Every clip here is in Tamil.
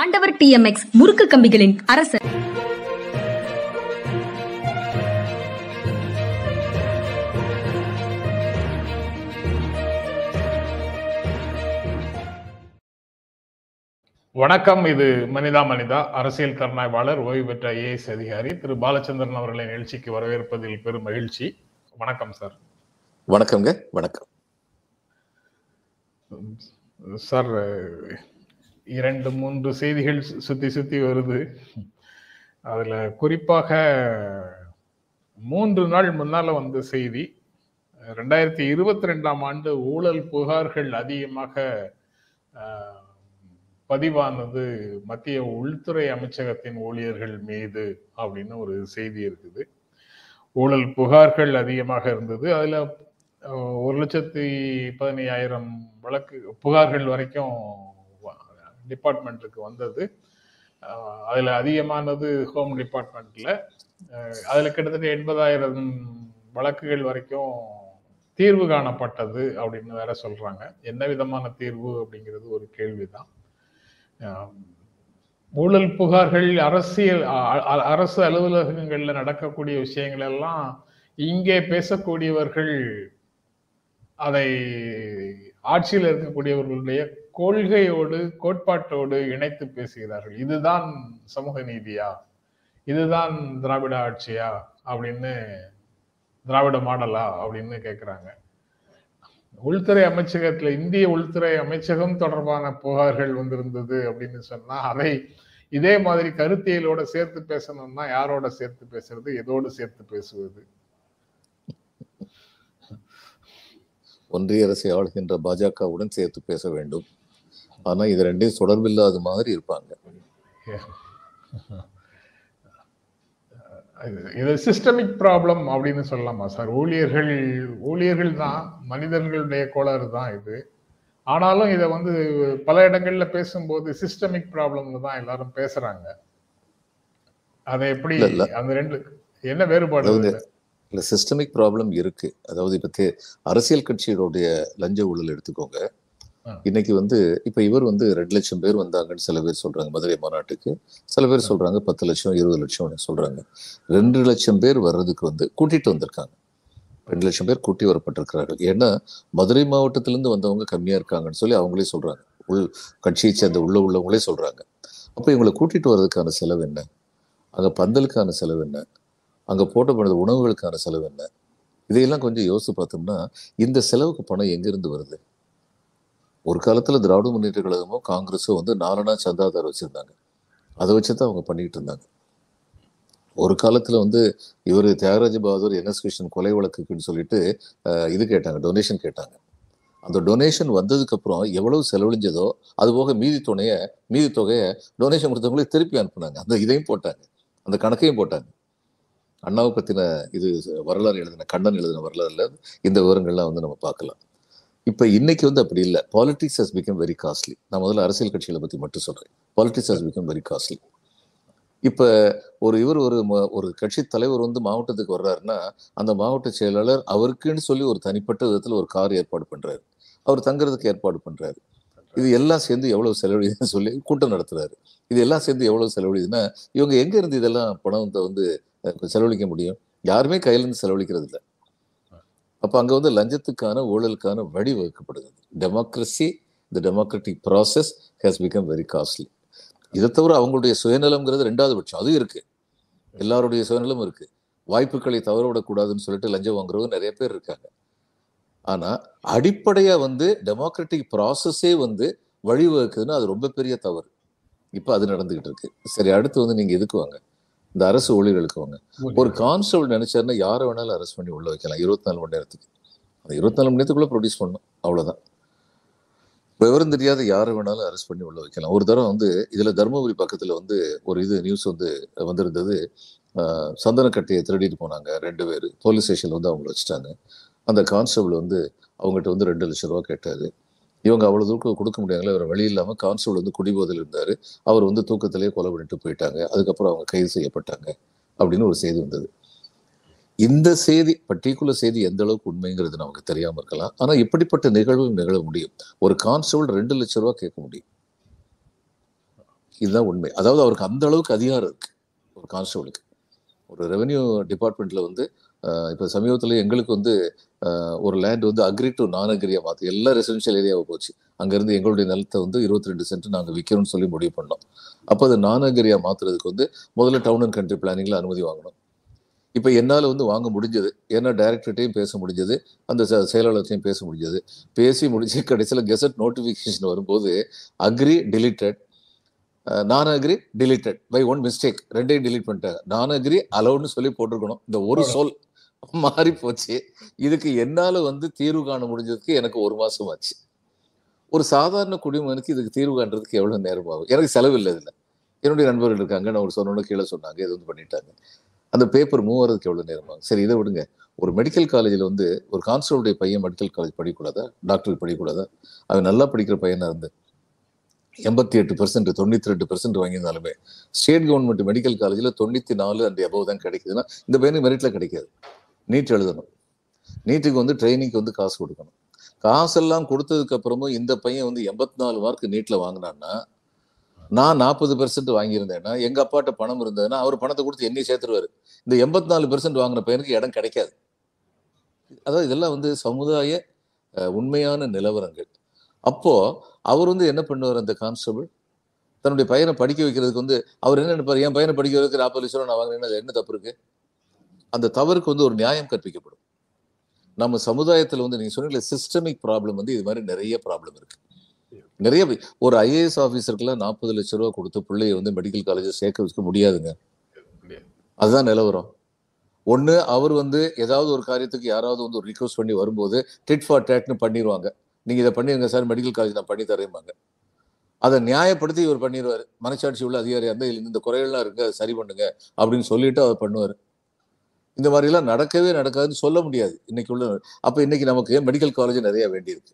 ஆண்டவர் டிஎம்எக்ஸ் முறுக்கு கம்பிகளின் அரசர். வணக்கம் இது மனிதா மனிதா அரசியல் கருணாய்வாளர் ஓய்வு பெற்ற ஐஏஎஸ் அதிகாரி திரு பாலச்சந்திரன் அவர்களை நிகழ்ச்சிக்கு வரவேற்பதில் பெரும் மகிழ்ச்சி. வணக்கம் சார். வணக்கம்ங்க வணக்கம். சார் இரண்டு மூன்று செய்திகள் சுத்தி சுத்தி வருது. அதுல குறிப்பாக மூன்று நாள் முன்னால வந்த செய்தி ரெண்டாயிரத்தி இருபத்தி ரெண்டாம் ஆண்டு ஊழல் புகார்கள் அதிகமாக பதிவானது மத்திய உள்துறை அமைச்சகத்தின் ஊழியர்கள் மீது அப்படின்னு ஒரு செய்தி இருக்குது. ஊழல் புகார்கள் அதிகமாக இருந்தது. அதுல ஒரு லட்சத்தி பதினையாயிரம் வழக்கு புகார்கள் வரைக்கும் டிபார்ட்மெண்ட்டுக்கு வந்தது. அதில் அதிகமானது ஹோம் டிபார்ட்மெண்ட்டில் அதில் கிட்டத்தட்ட எண்பதாயிரம் வழக்குகள் வரைக்கும் தீர்வு காணப்பட்டது அப்படின்னு வேற சொல்கிறாங்க என்ன விதமான தீர்வு அப்படிங்கிறது ஒரு கேள்விதான். ஊழல் புகார்கள் அரசியல் அ- அரசு அலுவலகங்களில் நடக்கக்கூடிய விஷயங்கள் எல்லாம் இங்கே பேசக்கூடியவர்கள் அதை ஆட்சியில் இருக்கக்கூடியவர்களுடைய கொள்கையோடு கோட்பாட்டோடு இணைத்து பேசுகிறார்கள். இதுதான் சமூக நீதியா? இதுதான் திராவிட ஆட்சியா? அப்படின்னு திராவிட மாடலா? அப்படின்னு கேக்குறாங்க. உள்துறை அமைச்சகத்துல இந்திய உள்துறை அமைச்சகம் தொடர்பான புகார்கள் வந்திருந்தது அப்படின்னு சொன்னா அதை இதே மாதிரி கருத்தியலோட சேர்த்து பேசணும்னா யாரோட சேர்த்து பேசுறது? எதோடு சேர்த்து பேசுவது? ஒன்றிய அரசை ஆளுகின்ற பாஜகவுடன் சேர்த்து பேச வேண்டும். ஆனா இது ரெண்டையும் தொடர்பில்லாத மாதிரி இருப்பாங்க இது- சிஸ்டமிக் ப்ராப்ளம் அப்படின்னு சொல்லலாமா சார் ஊழியர்கள் ஊழியர்கள் தான் மனிதர்களுடைய கோளாறு தான் இது ஆனாலும் இதை வந்து பல இடங்கள்ல பேசும்போது சிஸ்டமிக் ப்ராப்ளம்னு தான் எல்லாரும் பேசுறாங்க அதை எப்படி. அந்த ரெண்டு என்ன வேறுபாடு? இல்ல சிஸ்டமிக் ப்ராப்ளம் இருக்கு அதாவது இப்ப அரசியல் கட்சிகளுடைய லஞ்ச ஊழல் எடுத்துக்கோங்க. இன்னைக்கு வந்து இப்ப இவர் வந்து ரெண்டு லட்சம் பேர் வந்தாங்கன்னு சில பேர் சொல்றாங்க மதுரை மாநாட்டுக்கு. சில பேர் சொல்றாங்க பத்து லட்சம் இருபது லட்சம்னு சொல்றாங்க. ரெண்டு லட்சம் பேர் வர்றதுக்கு வந்து கூட்டிட்டு வந்திருக்காங்க. ரெண்டு லட்சம் பேர் கூட்டி வரப்பட்டிருக்கிறார்கள். ஏன்னா மதுரை மாவட்டத்திலிருந்து வந்தவங்க கம்மியா இருக்காங்கன்னு சொல்லி அவங்களே சொல்றாங்க. உள் கட்சியை சேர்ந்த உள்ள உள்ளவங்களே சொல்றாங்க. அப்ப இவங்களை கூட்டிட்டு வர்றதுக்கான செலவு என்ன? அங்க பந்தலுக்கான செலவு என்ன? அங்க போட்டப்படுற உணவுகளுக்கான செலவு என்ன? இதையெல்லாம் கொஞ்சம் யோசிச்சு பார்த்தோம்னா இந்த செலவுக்கு பணம் எங்கிருந்து வருது? ஒரு காலத்தில் திராவிட முன்னேற்ற கழகமும் காங்கிரஸும் வந்து நாலனா சந்தாதார் வச்சுருந்தாங்க. அதை வச்சு தான் அவங்க பண்ணிட்டு இருந்தாங்க. ஒரு காலத்தில் வந்து இவர் தியாகராஜ பகதூர் என்எஸ் கிருஷ்ணன் கொலை வழக்குக்குன்னு சொல்லிட்டு இது கேட்டாங்க டொனேஷன் கேட்டாங்க. அந்த டொனேஷன் வந்ததுக்கப்புறம் எவ்வளவு செலவழிஞ்சதோ அது போக மீதி துணையை மீதி தொகையை டொனேஷன் கொடுத்தவங்களே திருப்பி அனுப்புனாங்க. அந்த இதையும் போட்டாங்க. அந்த கணக்கையும் போட்டாங்க. அண்ணாவை பத்தின இது வரலாறு எழுதின கண்ணன் எழுதின வரலாறுல இந்த விவரங்கள்லாம் வந்து நம்ம பார்க்கலாம். இப்போ இன்னைக்கு வந்து அப்படி இல்லை. Politics has become very costly நான் முதல்ல அரசியல் கட்சிகளை பற்றி மட்டும் சொல்கிறேன் politics has become very costly இப்போ ஒரு இவர் ஒரு ஒரு கட்சி தலைவர் வந்து மாவட்டத்துக்கு வர்றாருன்னா அந்த மாவட்ட செயலாளர் அவருக்குன்னு சொல்லி ஒரு தனிப்பட்ட விதத்தில் ஒரு கார் ஏற்பாடு பண்ணுறாரு அவர் தங்குறதுக்கு ஏற்பாடு பண்ணுறாரு இது எல்லாம் சேர்ந்து எவ்வளவு செலவழிதுன்னு சொல்லி கூட்டம் நடத்துறாரு. இது எல்லாம் சேர்ந்து எவ்வளவு செலவழிதுன்னா இவங்க எங்க இருந்து இதெல்லாம் பணத்தை வந்து செலவழிக்க முடியும்? யாருமே கையிலேருந்து செலவழிக்கிறது இல்லை. அப்போ அங்கே வந்து லஞ்சத்துக்கான ஊழலுக்கான வழி வகுக்கப்படுது டெமோக்ரஸி இந்த democratic process has become very costly இதை தவிர அவங்களுடைய சுயநலம்ங்கிறது ரெண்டாவது பட்சம். அதுவும் இருக்குது எல்லாருடைய சுயநலமும் இருக்குது வாய்ப்புகளை தவற விடக்கூடாதுன்னு சொல்லிட்டு லஞ்சம் வாங்குறவங்க நிறைய பேர் இருக்காங்க. ஆனால் அடிப்படையாக வந்து டெமோக்ராட்டிக் ப்ராசஸே வந்து வழிவகுக்குதுன்னா அது ரொம்ப பெரிய தவறு. இப்போ அது நடந்துக்கிட்டு இருக்கு. சரி அடுத்து வந்து நீங்கள் எதுக்கு வாங்க? இந்த அரசு ஊழியர்களுக்கு வாங்க ஒரு கான்ஸ்டபிள் நினைச்சாருன்னா யாரை வேணாலும் அரெஸ்ட் பண்ணி உள்ள வைக்கலாம். இருபத்தி நாலு மணி நேரத்துக்கு. அந்த இருபத்தி நாலு மணி நேரத்துக்குள்ள ப்ரொடியூஸ் பண்ணணும். அவ்வளவுதான். விவரம் தெரியாத யாரை வேணாலும் அரெஸ்ட் பண்ணி உள்ள வைக்கலாம். ஒரு தரம் வந்து இதுல தருமபுரி பக்கத்துல வந்து ஒரு இது நியூஸ் வந்து வந்திருந்தது. சந்தனக்கட்டையை திருடிட்டு போனாங்க ரெண்டு பேர். போலீஸ் ஸ்டேஷன்ல வந்து அவங்கள வச்சுட்டாங்க. அந்த கான்ஸ்டபிள் வந்து அவங்ககிட்ட வந்து ரெண்டு லட்சம் ரூபா கேட்டாரு. இவங்க அவ்வளவு தூக்கம் கொடுக்க முடியாங்களே அவர் வழி இல்லாம கான்ஸ்டபிள் வந்து குடிபோதில் இருந்தார். அவர் வந்து தூக்கத்திலேயே கொலை பண்ணிட்டு போயிட்டாங்க. அதுக்கப்புறம் அவங்க கைது செய்யப்பட்டாங்க அப்படின்னு ஒரு செய்தி வந்தது. இந்த செய்தி பர்டிகுலர் செய்தி எந்த அளவுக்கு உண்மைங்கிறது நமக்கு தெரியாமல் இருக்கலாம். ஆனால் இப்படிப்பட்ட நிகழ்வு நிகழ முடியும். ஒரு கான்ஸ்டபிள் ரெண்டு லட்சம் ரூபா கேட்க முடியும். இதுதான் உண்மை. அதாவது அவருக்கு அந்த அளவுக்கு அதிகாரம் இருக்கு ஒரு கான்ஸ்டபிளுக்கு ஒரு ரெவென்யூ டிபார்ட்மெண்ட்ல வந்து இப்ப சமீபத்துல எங்களுக்கு வந்து ஒரு லேண்ட் வந்து அக்ரி டு நான் அக்ரியா மாத்து எல்லா ரெசிடென்ஷியல் ஏரியாவை போச்சு. அங்கிருந்து எங்களுடைய நிலத்தை வந்து இருபத்தி ரெண்டு சென்ட் நாங்க விற்கிறோம்னு சொல்லி முடிவு பண்ணோம். அப்போ அது நான் அக்ரியா மாத்துறதுக்கு வந்து முதல்ல டவுன் அண்ட் கண்ட்ரி பிளானிங்ல அனுமதி வாங்கணும். இப்போ என்னால் வந்து வாங்க முடிஞ்சது. ஏன்னா டைரக்டர்கிட்டையும் பேச முடிஞ்சது. அந்த செயலாளர்கிட்டையும் பேச முடிஞ்சது. பேசி முடிச்சு கடைசியில் கெசட் நோட்டிஃபிகேஷன் வரும்போது அக்ரி டிலீட்டட் நான் agri deleted by one mistake ரெண்டையும் delete பண்ணிட்டாங்க நான் அக்ரி அலௌட்னு சொல்லி போட்டிருக்கணும். இந்த ஒரு சொல் மாறி போச்சு இதுக்கு என்னால வந்து தீர்வு காண முடிஞ்சதுக்கு எனக்கு ஒரு மாசம் ஆச்சு. ஒரு சாதாரண குடிமகனுக்கு இதுக்கு தீர்வு காண்றதுக்கு எவ்வளவு நேரம் ஆகும்? எனக்கு செலவு இல்லை இதுல. என்னுடைய நண்பர்கள் இருக்காங்க. நான் ஒரு சொன்னோன்னு கீழே சொன்னாங்க. இது வந்து பண்ணிட்டாங்க. அந்த பேப்பர் மூவ் எவ்வளவு நேரம் ஆகும்? சரி இதை விடுங்க. ஒரு மெடிக்கல் காலேஜில் வந்து ஒரு கான்ஸ்டபிளுடைய பையன் மெடிக்கல் காலேஜ் படிக்கக்கூடாதா? டாக்டருக்கு படிக்கக்கூடாதா? அவன் நல்லா படிக்கிற பையனாக இருந்து எண்பத்தி எட்டு பெர்சென்ட் தொண்ணூற்றி ரெண்டு பெர்சென்ட் வாங்கியிருந்தாலுமே ஸ்டேட் கவர்மெண்ட் மெடிக்கல் காலேஜில் தொண்ணூற்றி நாலு அண்ட் எபோவ் தான் கிடைக்குதுன்னா இந்த பையனுக்கு மெரிட்டில் கிடைக்காது. நீட் எழுதணும். நீட்டுக்கு வந்து ட்ரைனிங்க்கு வந்து காசு கொடுக்கணும். காசெல்லாம் கொடுத்ததுக்கு அப்புறமும் இந்த பையன் வந்து எண்பத்தி நாலு மார்க் நீட்டில் வாங்கினான்னா நான் நாற்பது பெர்சன்ட் வாங்கியிருந்தேன்னா எங்கள் அப்பாட்ட பணம் இருந்ததுன்னா அவர் பணத்தை கொடுத்து என்னை சேர்த்துருவாரு. இந்த எண்பத்தி நாலு பெர்சன்ட் வாங்கின பையனுக்கு இடம் கிடைக்காது. அதாவது இதெல்லாம் வந்து சமுதாய உண்மையான நிலவரங்கள். அப்போது அவர் வந்து என்ன பண்ணுவார் அந்த கான்ஸ்டபிள் தன்னுடைய பையனை படிக்க வைக்கிறதுக்கு வந்து அவர் என்ன நினைப்பார்? என் பையனை படிக்க வைக்கிற நாற்பது லட்சம் நான் வாங்கினேன் அது என்ன தப்பு இருக்குது அந்த தவறுக்கு வந்து ஒரு நியாயம் கற்பிக்கப்படும். நம்ம சமுதாயத்தில் வந்து நீங்க சொன்னீங்களே சிஸ்டமிக் ப்ராப்ளம் வந்து இது மாதிரி நிறைய ப்ராப்ளம் இருக்கு. நிறைய பே- ஒரு ஐஏஎஸ் ஆஃபீஸருக்குலாம் நாற்பது லட்ச ரூபா கொடுத்து பிள்ளைய வந்து மெடிக்கல் காலேஜில் சேர்க்க வைக்க முடியாதுங்க. அதுதான் நிலவரம். ஒன்று அவர் வந்து ஏதாவது ஒரு காரியத்துக்கு யாராவது வந்து ஒரு ரிக்வஸ்ட் பண்ணி வரும்போது டிட் ஃபார் டேட்னு பண்ணிடுவாங்க நீங்கள் இதை பண்ணிடுங்க சார் மெடிக்கல் காலேஜ் நான் பண்ணி தரேம்பாங்க. அதை நியாயப்படுத்தி இவர் பண்ணிடுவாரு மனசாட்சி உள்ள அதிகாரியாக இருந்தால் இந்த குறைகள்லாம் இருக்குது அதை சரி பண்ணுங்க அப்படின்னு சொல்லிட்டு அவர் பண்ணுவார். இந்த மாதிரிலாம் நடக்கவே நடக்காதுன்னு சொல்ல முடியாது. இன்னைக்கு உள்ள அப்போ இன்னைக்கு நமக்கு மெடிக்கல் காலேஜ் நிறைய வேண்டியிருக்கு.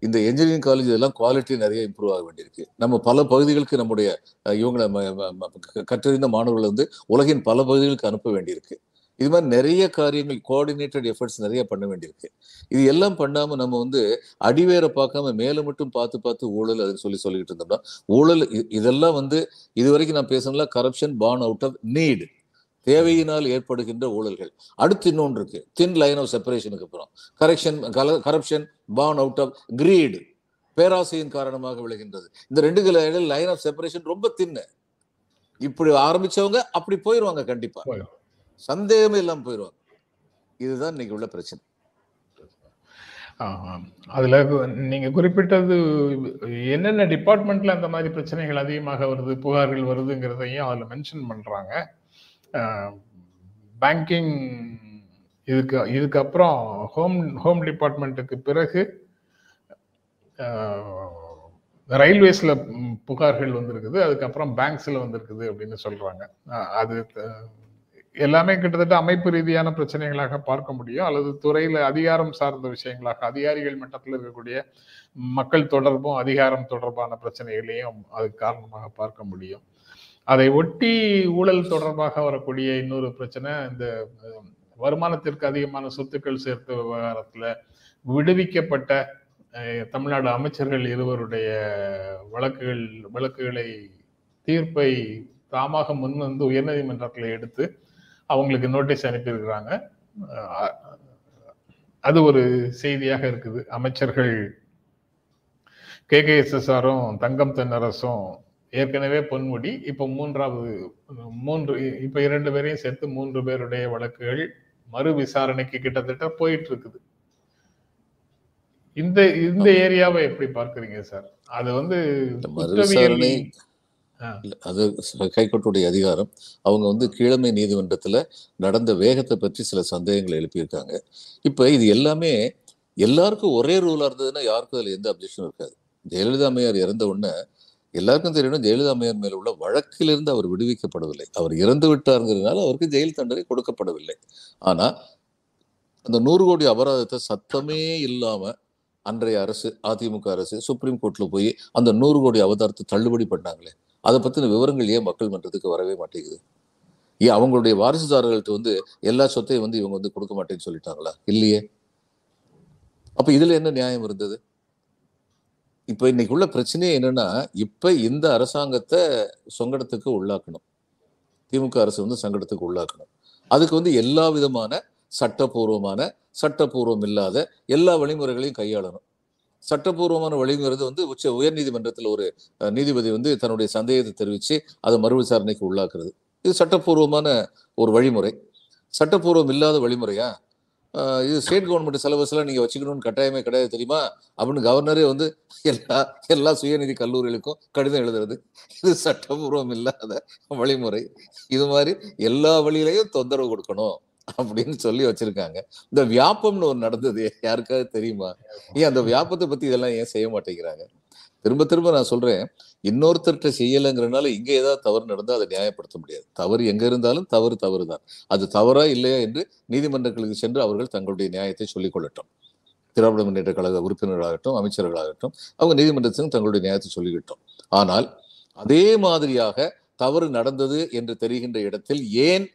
இந்த இன்ஜினியரிங் காலேஜ் இதெல்லாம் குவாலிட்டி நிறைய இம்ப்ரூவ் ஆக வேண்டியிருக்கு. நம்ம பல பகுதிகளுக்கு நம்முடைய இவங்களை ம- கற்றறிந்த மாணவர்களை வந்து உலகின் பல பகுதிகளுக்கு அனுப்ப வேண்டியிருக்கு. இது மாதிரி நிறைய காரியங்கள் கோஆர்டினேட்டட் எஃபர்ட்ஸ் நிறைய பண்ண வேண்டியிருக்கு. இது எல்லாம் பண்ணாமல் நம்ம வந்து அடிவேரை பார்க்காம மேலே மட்டும் பார்த்து பார்த்து ஊழல் அதுன்னு சொல்லி சொல்லிக்கிட்டு இருந்தோம்னா ஊழல் இதெல்லாம் வந்து இதுவரைக்கும் நான் பேசணும்ல corruption born out of need தேவையினால் ஏற்படுகின்ற ஊழல்கள். அடுத்து இன்னொன்று இருக்கு. தின் லைன் ஆஃப் செப்பரேஷனுக்கு அப்புறம். Correction corruption born out of greed பேராசையின் காரணமாக விளைகின்றது. இந்த ரெண்டு லைன் ஆஃப் செப்பரேஷன் ரொம்ப தின்னு இப்படி ஆரம்பிச்சவங்க அப்படி போயிருவாங்க கண்டிப்பா. சந்தேகமே இல்லாம போயிருவாங்க. இதுதான் இன்னைக்கு உள்ள பிரச்சனை. அதுல கு- நீங்க குறிப்பிட்டது என்னென்ன டிபார்ட்மெண்ட்ல அந்த மாதிரி பிரச்சனைகள் அதிகமாக வருது புகார்கள் வருதுங்கிறதையும் அதுல மென்ஷன் பண்றாங்க. பேங்கிங் இதுக்கு இதுக்கப்புறம் ஹோம் ஹோம் டிபார்ட்மெண்ட்டுக்கு பிறகு ரயில்வேஸில் புகார்கள் வந்திருக்குது. அதுக்கப்புறம் பேங்க்ஸில் வந்திருக்குது அப்படின்னு சொல்கிறாங்க அது எல்லாமே கிட்டத்தட்ட அமைப்பு ரீதியான பிரச்சனைகளாக பார்க்க முடியும். அல்லது துறையில் அதிகாரம் சார்ந்த விஷயங்களாக அதிகாரிகள் மட்டத்தில் இருக்கக்கூடிய மக்கள் தொடர்பும் அதிகாரம் தொடர்பான பிரச்சனைகளையும் அது காரணமாக பார்க்க முடியும். அதை ஒட்டி ஊழல் தொடர்பாக வரக்கூடிய இன்னொரு பிரச்சனை இந்த வருமானத்திற்கு அதிகமான சொத்துக்கள் சேர்த்த விவகாரத்துல விடுவிக்கப்பட்ட தமிழ்நாடு அமைச்சர்கள் இருவருடைய வழக்குகள் வழக்குகளை தீர்ப்பை தாமாக முன்வந்து உயர்நீதிமன்றத்தில் எடுத்து அவங்களுக்கு நோட்டீஸ் அனுப்பியிருக்கிறாங்க. அது ஒரு செய்தியாக இருக்குது. அமைச்சர்கள் கே கே எஸ்எஸ்ஆரும் தங்கம் தென்னரசும் ஏற்கனவே பொன்முடி இப்ப மூன்றாவது மூன்று இப்ப இரண்டு பேரையும் சேர்த்து மூன்று பேருடைய வழக்குகள் மறு விசாரணைக்கு கிட்டத்தட்ட போயிட்டு இருக்குது இந்த இந்த ஏரியாவை எப்படி பார்க்கறீங்க சார்? அது வந்து. இல்ல, அது ஹைகோர்ட்டுடைய அதிகாரம். அவங்க வந்து கீழமை நீதிமன்றத்துல நடந்த வேகத்தை பற்றி சில சந்தேகங்களை எழுப்பியிருக்காங்க. இப்ப இது எல்லாமே எல்லாருக்கும் ஒரே ரூலா இருந்ததுன்னா யாருக்கும் அதுல எந்த அப்ஜெக்ஷனும் இருக்காது. ஜெயலலிதா அம்மையார் இறந்த உடனே எல்லாருக்கும் தெரியணும் ஜெயலலிதா அம்மையார் மேல உள்ள வழக்கிலிருந்து அவர் விடுவிக்கப்படவில்லை. அவர் இறந்து விட்டாருங்கிறதுனால அவருக்கு ஜெயில் தண்டனை கொடுக்கப்படவில்லை. ஆனா அந்த நூறு கோடி அபராதத்தை சத்தமே இல்லாம அன்றைய அரசு அதிமுக அரசு சுப்ரீம் கோர்ட்ல போய் அந்த நூறு கோடி அவதாரத்தை தள்ளுபடி பண்ணாங்களே அதை பத்தின விவரங்கள் ஏன் மக்கள் மன்றத்துக்கு வரவே மாட்டேங்குது? ஏன் அவங்களுடைய வாரிசுதாரர்கள்ட்ட வந்து எல்லா சொத்தையும் வந்து இவங்க வந்து கொடுக்க மாட்டேன்னு சொல்லிட்டாங்களா? இல்லையே. அப்ப இதுல என்ன நியாயம் இருந்தது? இப்போ இன்னைக்கு உள்ள பிரச்சனையே என்னன்னா இப்போ இந்த அரசாங்கத்தை சங்கடத்துக்கு உள்ளாக்கணும். திமுக அரசு வந்து சங்கடத்துக்கு உள்ளாக்கணும். அதுக்கு வந்து எல்லா விதமான சட்டப்பூர்வமான சட்டப்பூர்வம் இல்லாத எல்லா வழிமுறைகளையும் கையாளணும். சட்டப்பூர்வமான வழிமுறை வந்து உச்ச உயர்நீதிமன்றத்தில் ஒரு நீதிபதி வந்து தன்னுடைய சந்தேகத்தை தெரிவித்து அதை மறு விசாரணைக்கு உள்ளாக்குறது. இது சட்டப்பூர்வமான ஒரு வழிமுறை. சட்டப்பூர்வம் இல்லாத வழிமுறையா? இது ஸ்டேட் கவர்மெண்ட் சிலபஸ்லாம் நீங்கள் வச்சுக்கணும்னு கட்டாயமே கிடையாது தெரியுமா? அப்படின்னு கவர்னரே வந்து எல்லா எல்லா சுயநிதி கல்லூரிகளுக்கும் கடிதம் எழுதுறது. இது சட்டபூர்வம் இல்லாத வழிமுறை. இது மாதிரி எல்லா வழியிலையும் தொந்தரவு கொடுக்கணும் அப்படின்னு சொல்லி வச்சிருக்காங்க. இந்த வியாபம்னு ஒரு நடந்தது யாருக்காவது தெரியுமா? ஏன் அந்த வியாபத்தை பத்தி இதெல்லாம் ஏன் செய்ய மாட்டேங்கிறாங்க? திரும்ப திரும்ப நான் சொல்றேன். இன்னொருத்தர்கிட்ட செய்யலைங்கிறனால இங்க ஏதாவது தவறு நடந்தால் அதை நியாயப்படுத்த முடியாது. தவறு எங்க இருந்தாலும் தவறு தவறு தான் அது தவறா இல்லையா என்று நீதிமன்றங்களுக்கு சென்று அவர்கள் தங்களுடைய நியாயத்தை சொல்லிக்கொள்ளட்டும் திராவிட முன்னேற்ற கழக உறுப்பினர்களாகட்டும் அமைச்சர்களாகட்டும் அவங்க நீதிமன்றத்திலும் தங்களுடைய நியாயத்தை சொல்லிக்கிட்டோம். ஆனால் அதே மாதிரியாக தவறு நடந்தது என்று தெரிகின்ற இடத்தில் ஏன்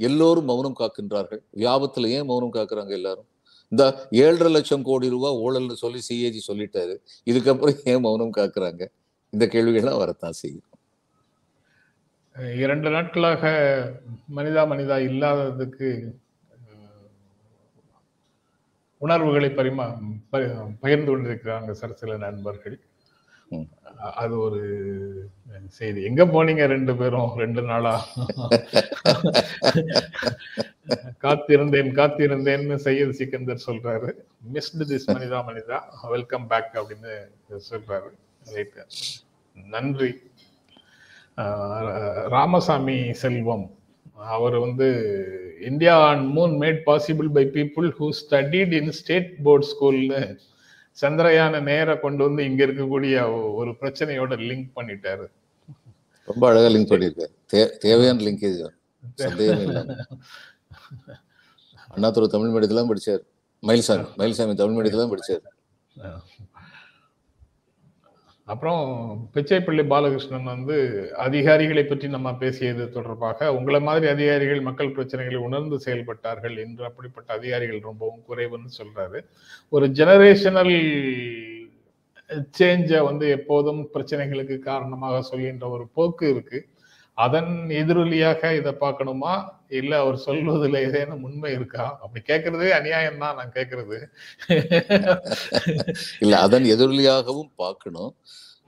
எல்லோரும் மௌனம் காக்கின்றார்கள்? வியாபத்துல ஏன் மௌனம் காக்குறாங்க எல்லாரும்? இந்த ஏழரை லட்சம் கோடி ரூபாய் ஊழல்னு சொல்லி சிஏஜி சொல்லிட்டாரு. இதுக்கப்புறம் ஏன் மௌனம் காக்குறாங்க? இந்த கேள்விகள்லாம் வரத்தான் செய்யும். இரண்டு நாட்களாக மனிதா மனிதா இல்லாததுக்கு உணர்வுகளை பரிமா பகிர்ந்து கொண்டிருக்கிறாங்க சார் சில நண்பர்கள். அது ஒரு செய்தி. எங்க போனீங்க ரெண்டு பேரும்? ரெண்டு நாளா? காத்திருந்தேன் காத்திருந்தேன்னு சையத் சிக்கந்தர் சொல்றாரு. Missed this Manitha Manitha. Welcome back அப்படின்னு சொல்றாரு. நன்றி. ராமசாமி செல்வம். அவர் வந்து India and moon made possible by people who studied in state board ஸ்கூல்னு சந்திரயான நேர கொண்டு வந்து இங்க இருக்கக்கூடிய ஒரு பிரச்சனையோட லிங்க் பண்ணிட்டாரு. ரொம்ப அழகா லிங்க் பண்ணியிருக்காரு. தே- தேவையான லிங்கேஜ். அண்ணாதுரை தமிழ் மீடியத்துல படிச்சார். மயில்சாமி மயில்சாமி தமிழ் மீடியத்துல தான் படிச்சார். அப்புறம் பிச்சைப்பள்ளி பாலகிருஷ்ணன் வந்து அதிகாரிகளை பற்றி நம்ம பேசியது தொடர்பாக உங்களை மாதிரி அதிகாரிகள் மக்கள் பிரச்சனைகளை உணர்ந்து செயல்பட்டார்கள் என்று அப்படிப்பட்ட அதிகாரிகள் ரொம்பவும் குறைவுன்னு சொல்றாரு. ஒரு ஜெனரேஷனல் சேஞ்சை வந்து எப்போதும் பிரச்சனைகளுக்கு காரணமாக சொல்கின்ற ஒரு போக்கு இருக்கு. அதன் எதிரொலியாக இதை பார்க்கணுமா? இல்ல அவர் சொல்வதில் ஏதேனும் உண்மை இருக்கா? அப்படி கேட்கறதே அநியாயம் தான் நான் கேட்கறது. இல்ல அதன் எதிரொலியாகவும் பார்க்கணும்.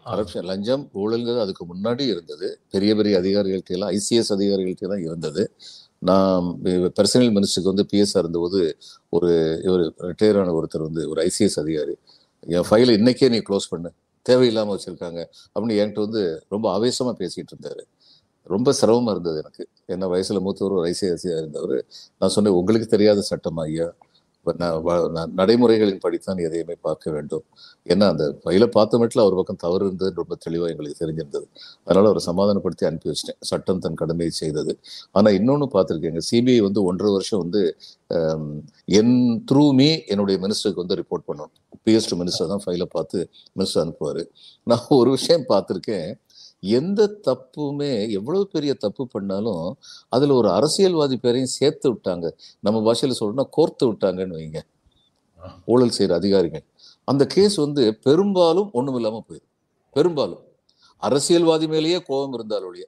கரப்ஷன் லஞ்சம் ஊழல்ங்கிறது அதுக்கு முன்னாடி இருந்தது. பெரிய பெரிய அதிகாரிகள்ட்ட எல்லாம் ஐசிஎஸ் அதிகாரிகள்ட்ட தான் இருந்தது. நான் பர்சனல் மினிஸ்டருக்கு வந்து பிஎஸ்ஆர் இருந்தபோது ஒரு இவர் ரிட்டையர் ஆன ஒருத்தர் வந்து ஒரு ஐசிஎஸ் அதிகாரி. என் ஃபைலை இன்னைக்கே நீ க்ளோஸ் பண்ணு. தேவையில்லாமல் வச்சுருக்காங்க. அப்படின்னு என்கிட்ட வந்து ரொம்ப ஆவேசமாக பேசிகிட்டு இருந்தாரு. ரொம்ப சிரமமாக இருந்தது எனக்கு. என்ன வயசில் மூத்தவர் ஒரு ஐசிஎஸ்சியா இருந்தவர். நான் சொன்னேன் உங்களுக்கு தெரியாத சட்டம் ஐயா. நான் நடைமுறைகளின் படித்தான் எதையுமே பார்க்க வேண்டும். ஏன்னா அந்த ஃபைலை பார்த்த மட்டும் அவர் பக்கம் தவறு இருந்தது. ரொம்ப தெளிவாக எங்களுக்கு தெரிஞ்சிருந்தது. அதனால அவரை சமாதானப்படுத்தி அனுப்பி வச்சிட்டேன். சட்டம் தன் கடமையை செய்தது. ஆனால் இன்னொன்று பார்த்துருக்கேங்க. சிபிஐ வந்து ஒன்றரை வருஷம் வந்து என் த்ரூ மீ என்னுடைய மினிஸ்டருக்கு வந்து ரிப்போர்ட் பண்ணணும். பிஎஸ் மினிஸ்டர் தான் ஃபைலை பார்த்து மினிஸ்டர் அனுப்புவார். நான் ஒரு விஷயம் பார்த்துருக்கேன். எந்த தப்புமே எவ்வளவு பெரிய தப்பு பண்ணாலும் அதில் ஒரு அரசியல்வாதி பேரையும் சேர்த்து விட்டாங்க. நம்ம பாஷையில் சொல்லணும்னா கோர்த்து விட்டாங்கன்னு வைங்க. ஊழல் செய்கிற அதிகாரிகள். அந்த கேஸ் வந்து பெரும்பாலும் ஒன்றும் இல்லாமல் போயிடும் பெரும்பாலும். அரசியல்வாதி மேலேயே கோபம் இருந்தாலுடைய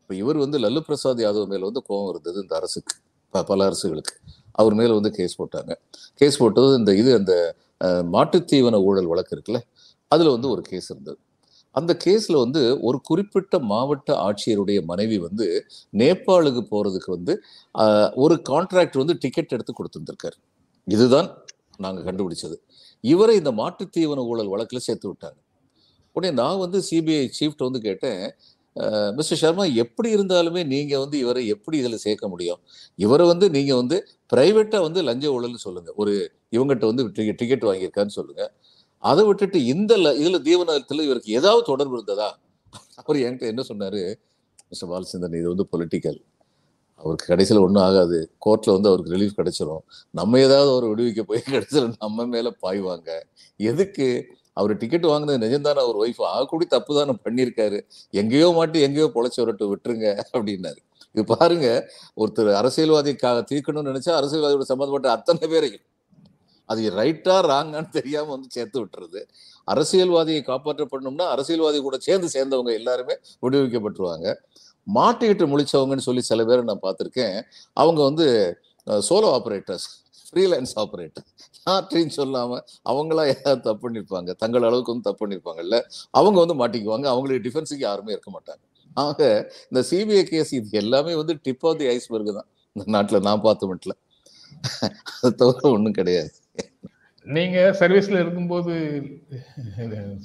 இப்போ இவர் வந்து லல்லு பிரசாத் யாதவ் மேலே வந்து கோபம் இருந்தது இந்த அரசுக்கு. ப- பல அரசுகளுக்கு. அவர் மேலே வந்து கேஸ் போட்டாங்க. கேஸ் போட்டது இந்த இது அந்த மாட்டுத்தீவன ஊழல் வழக்கு இருக்குல்ல அதில் வந்து ஒரு கேஸ் இருந்தது. அந்த கேஸில் வந்து ஒரு குறிப்பிட்ட மாவட்ட ஆட்சியருடைய மனைவி வந்து நேபாளுக்கு போகிறதுக்கு வந்து ஒரு கான்ட்ராக்ட் வந்து டிக்கெட் எடுத்து கொடுத்துருந்துருக்காரு. இதுதான் நாங்கள் கண்டுபிடிச்சது. இவரை இந்த மாட்டுத்தீவன ஊழல் வழக்கில் சேர்த்து விட்டாங்க. உடனே நான் வந்து சிபிஐ சீஃப்ட் வந்து கேட்டேன் மிஸ்டர் சர்மா எப்படி இருந்தாலுமே நீங்கள் வந்து இவரை எப்படி இதில் சேர்க்க முடியும்? இவரை வந்து நீங்கள் வந்து ப்ரைவேட்டாக வந்து லஞ்ச ஊழல்னு சொல்லுங்கள் ஒரு இவங்ககிட்ட வந்து டிக்கெட் வாங்கியிருக்கான்னு சொல்லுங்கள் அதை விட்டுட்டு இந்த இதுல தீவனத்தில் இவருக்கு ஏதாவது தொடர்பு இருந்ததா? அவர் என்கிட்ட என்ன சொன்னாரு? மிஸ்டர் பாலச்சந்திரன் இது வந்து பொலிட்டிக்கல். அவருக்கு கடைசியில் ஒன்றும் ஆகாது. கோர்ட்ல வந்து அவருக்கு ரிலீஃப் கிடைச்சிரும். நம்ம ஏதாவது அவர் விடுவிக்க போய் கிடைச்சிரும் நம்ம மேல பாய்வாங்க எதுக்கு? அவர் டிக்கெட் வாங்கினது நிஜம்தானே? அவர் ஒய்ஃப் ஆகக்கூடிய தப்பு தானே பண்ணியிருக்காரு. எங்கேயோ மாட்டி எங்கேயோ பொழைச்சி வரட்டு விட்டுருங்க அப்படின்னாரு. இது பாருங்க ஒருத்தர் அரசியல்வாதிக்காக தீர்க்கணும்னு நினைச்சா அரசியல்வாதியோட சம்மந்தப்பட்ட அத்தனை பேரையும் அது ரைட்டா ராங்கான்னு தெரியாம வந்து சேர்த்து விட்டுறது. அரசியல்வாதியை காப்பாற்றப்படணும்னா அரசியல்வாதி கூட சேர்ந்து சேர்ந்தவங்க எல்லாருமே விடுவிக்கப்பட்டுருவாங்க. மாட்டிக்கிட்டு முழிச்சவங்கன்னு சொல்லி சில பேரை நான் பார்த்துருக்கேன். அவங்க வந்து சோலோ ஆப்ரேட்டர்ஸ் ஃப்ரீலான்ஸ் ஆப்ரேட்டர் யார்ட்டையும் சொல்லாம அவங்களா ஏதாவது தப்பு பண்ணிருப்பாங்க தங்கள் அளவுக்கு வந்து தப்பு பண்ணிருப்பாங்கல்ல அவங்க வந்து மாட்டிக்குவாங்க. அவங்களுக்கு டிஃபென்ஸுக்கு யாருமே இருக்க மாட்டாங்க. ஆக இந்த சிபிஐ கேஸ் இது எல்லாமே வந்து டிப் ஆஃப் தி ஐஸ்பர்க் தான். இந்த நாட்டில் நான் பார்த்து மட்டும் அது தவிர ஒன்றும் கிடையாது. நீங்க சர்வீஸ்ல இருக்கும்போது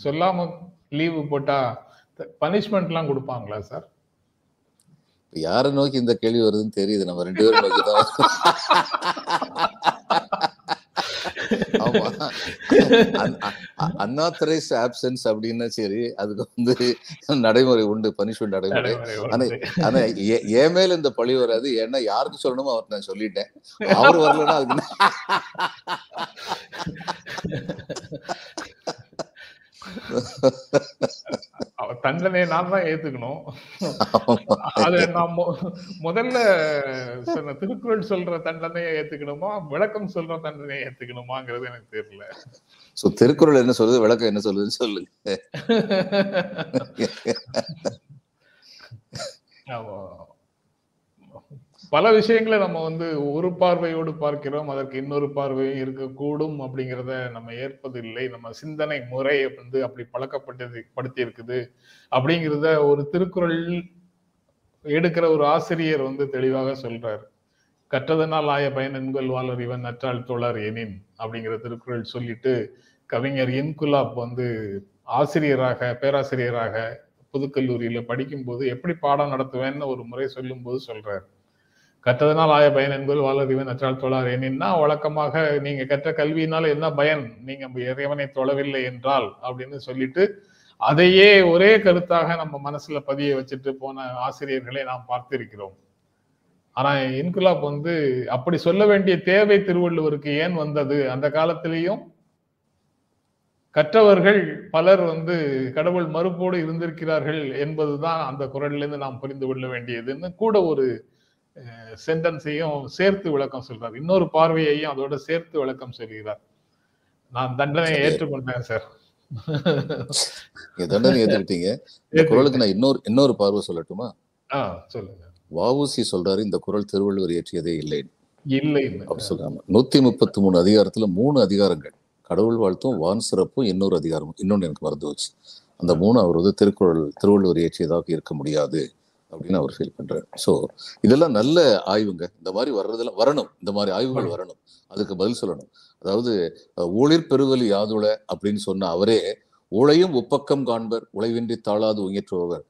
சொல்லாம லீவு போட்டா பனிஷ்மெண்ட்லாம் கொடுப்பாங்களா சார் யாரை நோக்கி இந்த கேள்வி வருதுன்னு தெரியுது. நம்ம ரெண்டு பேரும் நோக்கி தான் அன்ஆத்தரைஸ்ட் ஆப்சன்ஸ் அப்படின்னா சரி அதுக்கு வந்து நடைமுறை உண்டு பனிஷ்மெண்ட் நடைமுறை. ஆனா ஆனா என் மேல இந்த பழி வராது? ஏன்னா யாருக்கு சொல்லணுமோ அவர் நான் சொல்லிட்டேன். அவர் வரலன்னா அதுக்கு தண்டனையை நான் தான் ஏத்துக்கணும். அது நான் முதல்ல சொன்ன திருக்குறள் சொல்ற தண்டனையை ஏத்துக்கணுமா விளக்கம் சொல்ற தண்டனையை ஏத்துக்கணுமாங்கிறது எனக்கு தெரியல சோ திருக்குறள் என்ன சொல்லுது விளக்கம் என்ன சொல்லுதுன்னு சொல்லுங்க. பல விஷயங்களை நம்ம வந்து ஒரு பார்வையோடு பார்க்கிறோம் அதற்கு இன்னொரு பார்வையும் இருக்கக்கூடும் அப்படிங்கிறத நம்ம ஏற்பதில்லை. நம்ம சிந்தனை முறை வந்து அப்படி பழக்கப்பட்டது படுத்தி இருக்குது அப்படிங்கிறத ஒரு திருக்குறள் எடுக்கிற ஒரு ஆசிரியர் வந்து தெளிவாக சொல்றாரு. கற்றதனால் ஆய பயன் என்கொள் வாளர் இவன் நற்றால் தோழர் எனின் அப்படிங்கிற திருக்குறள் சொல்லிட்டு கவிஞர் இன்குலாப் வந்து ஆசிரியராக பேராசிரியராக புதுக்கல்லூரியில படிக்கும்போது எப்படி பாடம் நடத்துவேன்னு ஒரு முறை சொல்லும்போது சொல்றாரு. கற்றதனால் ஆய பயன் என்பது வாழறிவன் அற்றால் தொழார். ஏனின்னா வழக்கமாக நீங்க கற்ற கல்வியினால என்ன பயன்? நீங்க இறைவனை தொழவில்லை என்றால் அப்படின்னு சொல்லிட்டு அதையே ஒரே கருத்தாக நம்ம மனசுல பதிய வச்சுட்டு போன ஆசிரியர்களை நாம் பார்த்திருக்கிறோம். ஆனா இன்குலாப் வந்து அப்படி சொல்ல வேண்டிய தேவை திருவள்ளுவருக்கு ஏன் வந்தது? அந்த காலத்திலையும் கற்றவர்கள் பலர் வந்து கடவுள் மறுப்போடு இருந்திருக்கிறார்கள் என்பதுதான் அந்த குரலிலிருந்து நாம் புரிந்து கொள்ள வேண்டியதுன்னு கூட ஒரு சென்டென்ஸையும் சேர்த்து விளக்கம் சொல்றார். இன்னொரு பார்வையையும் அதோட சேர்த்து விளக்கம் சொல்கிறார். நான் தண்டனையை ஏற்றுக்கொண்டேன் சார். தண்டனை ஏத்துக்கிட்டீங்க. இந்த குரலுக்கு நான் இன்னொரு இன்னொரு பார்வை சொல்லட்டுமா? சொல்லுங்க. வஉசி சொல்றாரு இந்த குரல் திருவள்ளுவர் இயற்றியதே இல்லை. இல்லை சொல்றாங்க நூத்தி முப்பத்தி மூணு அதிகாரத்துல மூணு அதிகாரங்கள். கடவுள் வாழ்த்தும் வான் சிறப்பும் இன்னொரு அதிகாரமும். இன்னொன்னு எனக்கு மறந்து வச்சு அந்த மூணு அவர் வந்து திருக்குறள் திருவள்ளுவர் இயற்றியதாக இருக்க முடியாது. அப்படின்னு அவர் ஃபீல் பண்றாரு. ஸோ இதெல்லாம் நல்ல ஆய்வுங்க. இந்த மாதிரி வர்றதெல்லாம் வரணும். இந்த மாதிரி ஆய்வுகள் வரணும். அதுக்கு பதில் சொல்லணும். அதாவது ஊழிற் பெருவலி யாதுள அப்படின்னு சொன்ன அவரே உழையும் உப்பக்கம் காண்பர் உழைவின்றி தாழாது உயற்றுபவர்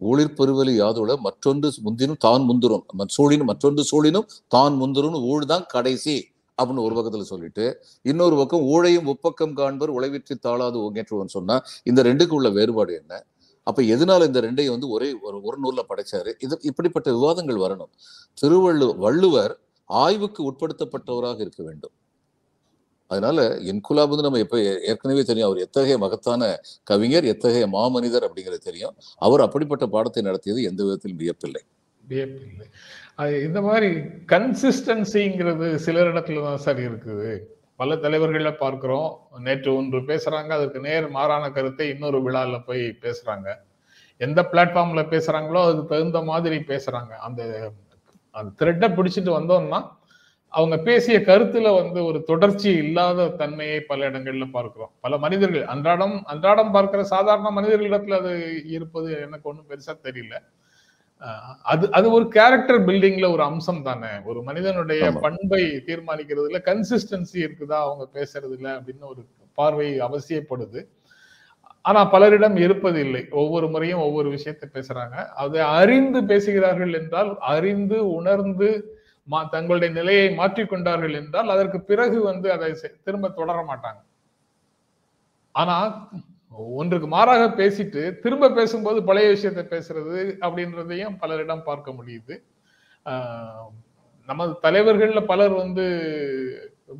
ஊழிற் பெருவலி யாதுள மற்றொன்று முந்தினும் தான் முந்துரும் சூழினும் மற்றொன்று சூழினும் தான் முந்துரும் ஊழ்தான் கடைசி அப்படின்னு ஒரு பக்கத்துல சொல்லிட்டு இன்னொரு பக்கம் ஊழையும் உப்பக்கம் காண்பர் உழைவிற்றி தாழாது ஒங்கேற்றுவன் சொன்னா இந்த ரெண்டுக்கு உள்ள வேறுபாடு என்ன? அப்ப எதனால இந்த ரெண்டையும் வந்து ஒரே ஒரு ஒரு நூலில் படைச்சாரு? இது இப்படிப்பட்ட விவாதங்கள் வரணும். திருவள்ளு வள்ளுவர் ஆய்வுக்கு உட்படுத்தப்பட்டவராக இருக்க வேண்டும். அதனால இன்குலாப் வந்து நம்ம எப்ப ஏற்கனவே தெரியும் அவர் எத்தகைய மகத்தான கவிஞர் எத்தகைய மாமனிதர் அப்படிங்கிறது தெரியும். அவர் அப்படிப்பட்ட பாடத்தை நடத்தியது எந்த விதத்திலும் வியப்பில்லை. வியப்பில்லை. இந்த மாதிரி கன்சிஸ்டன்சிங்கிறது சிலரிடத்துல தான் சார் இருக்குது. பல தலைவர்களை பார்க்கிறோம். நேற்று ஒன்று பேசுறாங்க அதுக்கு நேர் மாறான கருத்தை இன்னொரு விழாவில் போய் பேசுறாங்க. எந்த பிளாட்ஃபார்ம்ல பேசுறாங்களோ அதுக்கு தகுந்த மாதிரி பேசுறாங்க. அந்த அந்த த்ரெட்டை பிடிச்சிட்டு வந்தோம்னா அவங்க பேசிய கருத்துல வந்து ஒரு தொடர்ச்சி இல்லாத தன்மையை பல இடங்கள்ல பார்க்கிறோம். பல மனிதர்கள் அன்றாடம் அன்றாடம் பார்க்கிற சாதாரண மனிதர்களிடத்துல அது இருப்பது எனக்கு ஒன்றும் பெருசா தெரியல. அது அது ஒரு கேரக்டர் பில்டிங்ல ஒரு அம்சம் தானே. ஒரு மனிதனுடைய. பண்பை தீர்மானிக்கிறதுல கன்சிஸ்டன்சி இருக்குதா அவங்க பேசுறதுல அப்படின்னு ஒரு பார்வை அவசியப்படுது. ஆனா பலரிடம் இருப்பதில்லை ஒவ்வொரு முறையும் ஒவ்வொரு விஷயத்தை பேசுறாங்க. அதை அறிந்து பேசுகிறார்கள் என்றால் அறிந்து உணர்ந்து மா தங்களுடைய நிலையை மாற்றிக்கொண்டார்கள் என்றால் அதற்கு பிறகு வந்து அதை திரும்ப தொடர மாட்டாங்க. ஆனா ஒன்றுக்கு மாறாக பேசிட்டு திரும்ப பேசும்போது பழைய விஷயத்தை பேசுறது அப்படின்றதையும் பலரிடம் பார்க்க முடியுது. நமது தலைவர்கள்ல பலர் வந்து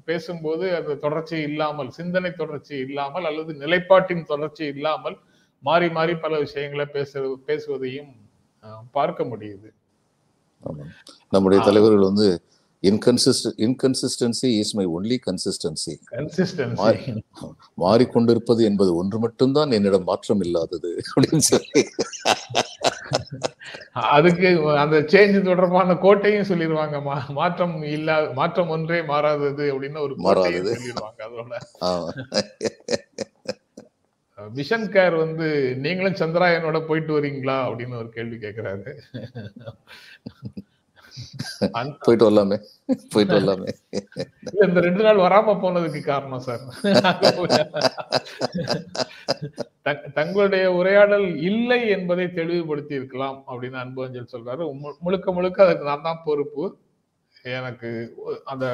பேசும்போது அது தொடர்ச்சி இல்லாமல் சிந்தனை தொடர்ச்சி இல்லாமல் அல்லது நிலைப்பாட்டின் தொடர்ச்சி இல்லாமல் மாறி மாறி பல விஷயங்களை பேச பேசுவதையும் பார்க்க முடியுது. நம்முடைய தலைவர்கள் வந்து inconsist inconsistency is my only consistency மாறிக்கொண்டிருப்பது என்பது ஒன்று மட்டும்தான் என்னிடம் மாற்றம் இல்லாதது அப்படின்னு சொல்லி. அதுக்கு அந்த சேஞ்ச் தொடர்பான கோட்டையும் சொல்லிடுவாங்க. மாற்றம் இல்லா மாற்றம் ஒன்றே மாறாதது அப்படின்னு ஒரு மாறாதது. சொல்லிடுவாங்க அதோட. விஷன் கேர் வந்து நீங்களும் சந்திராயனோட போயிட்டு வரீங்களா அப்படின்னு ஒரு கேள்வி கேக்குறாரு. அந்த- போயிட்டு வரலாமே போயிட்டு வரலாமே இந்த ரெண்டு நாள் வராம போனதுக்கு காரணம் சார் தங்- தங்களுடைய உரையாடல் இல்லை என்பதை தெளிவுபடுத்தி இருக்கலாம் அப்படின்னு அன்பு சொல்றாரு மு- முழுக்க முழுக்க அதுக்கு நான் தான் பொறுப்பு எனக்கு அந்த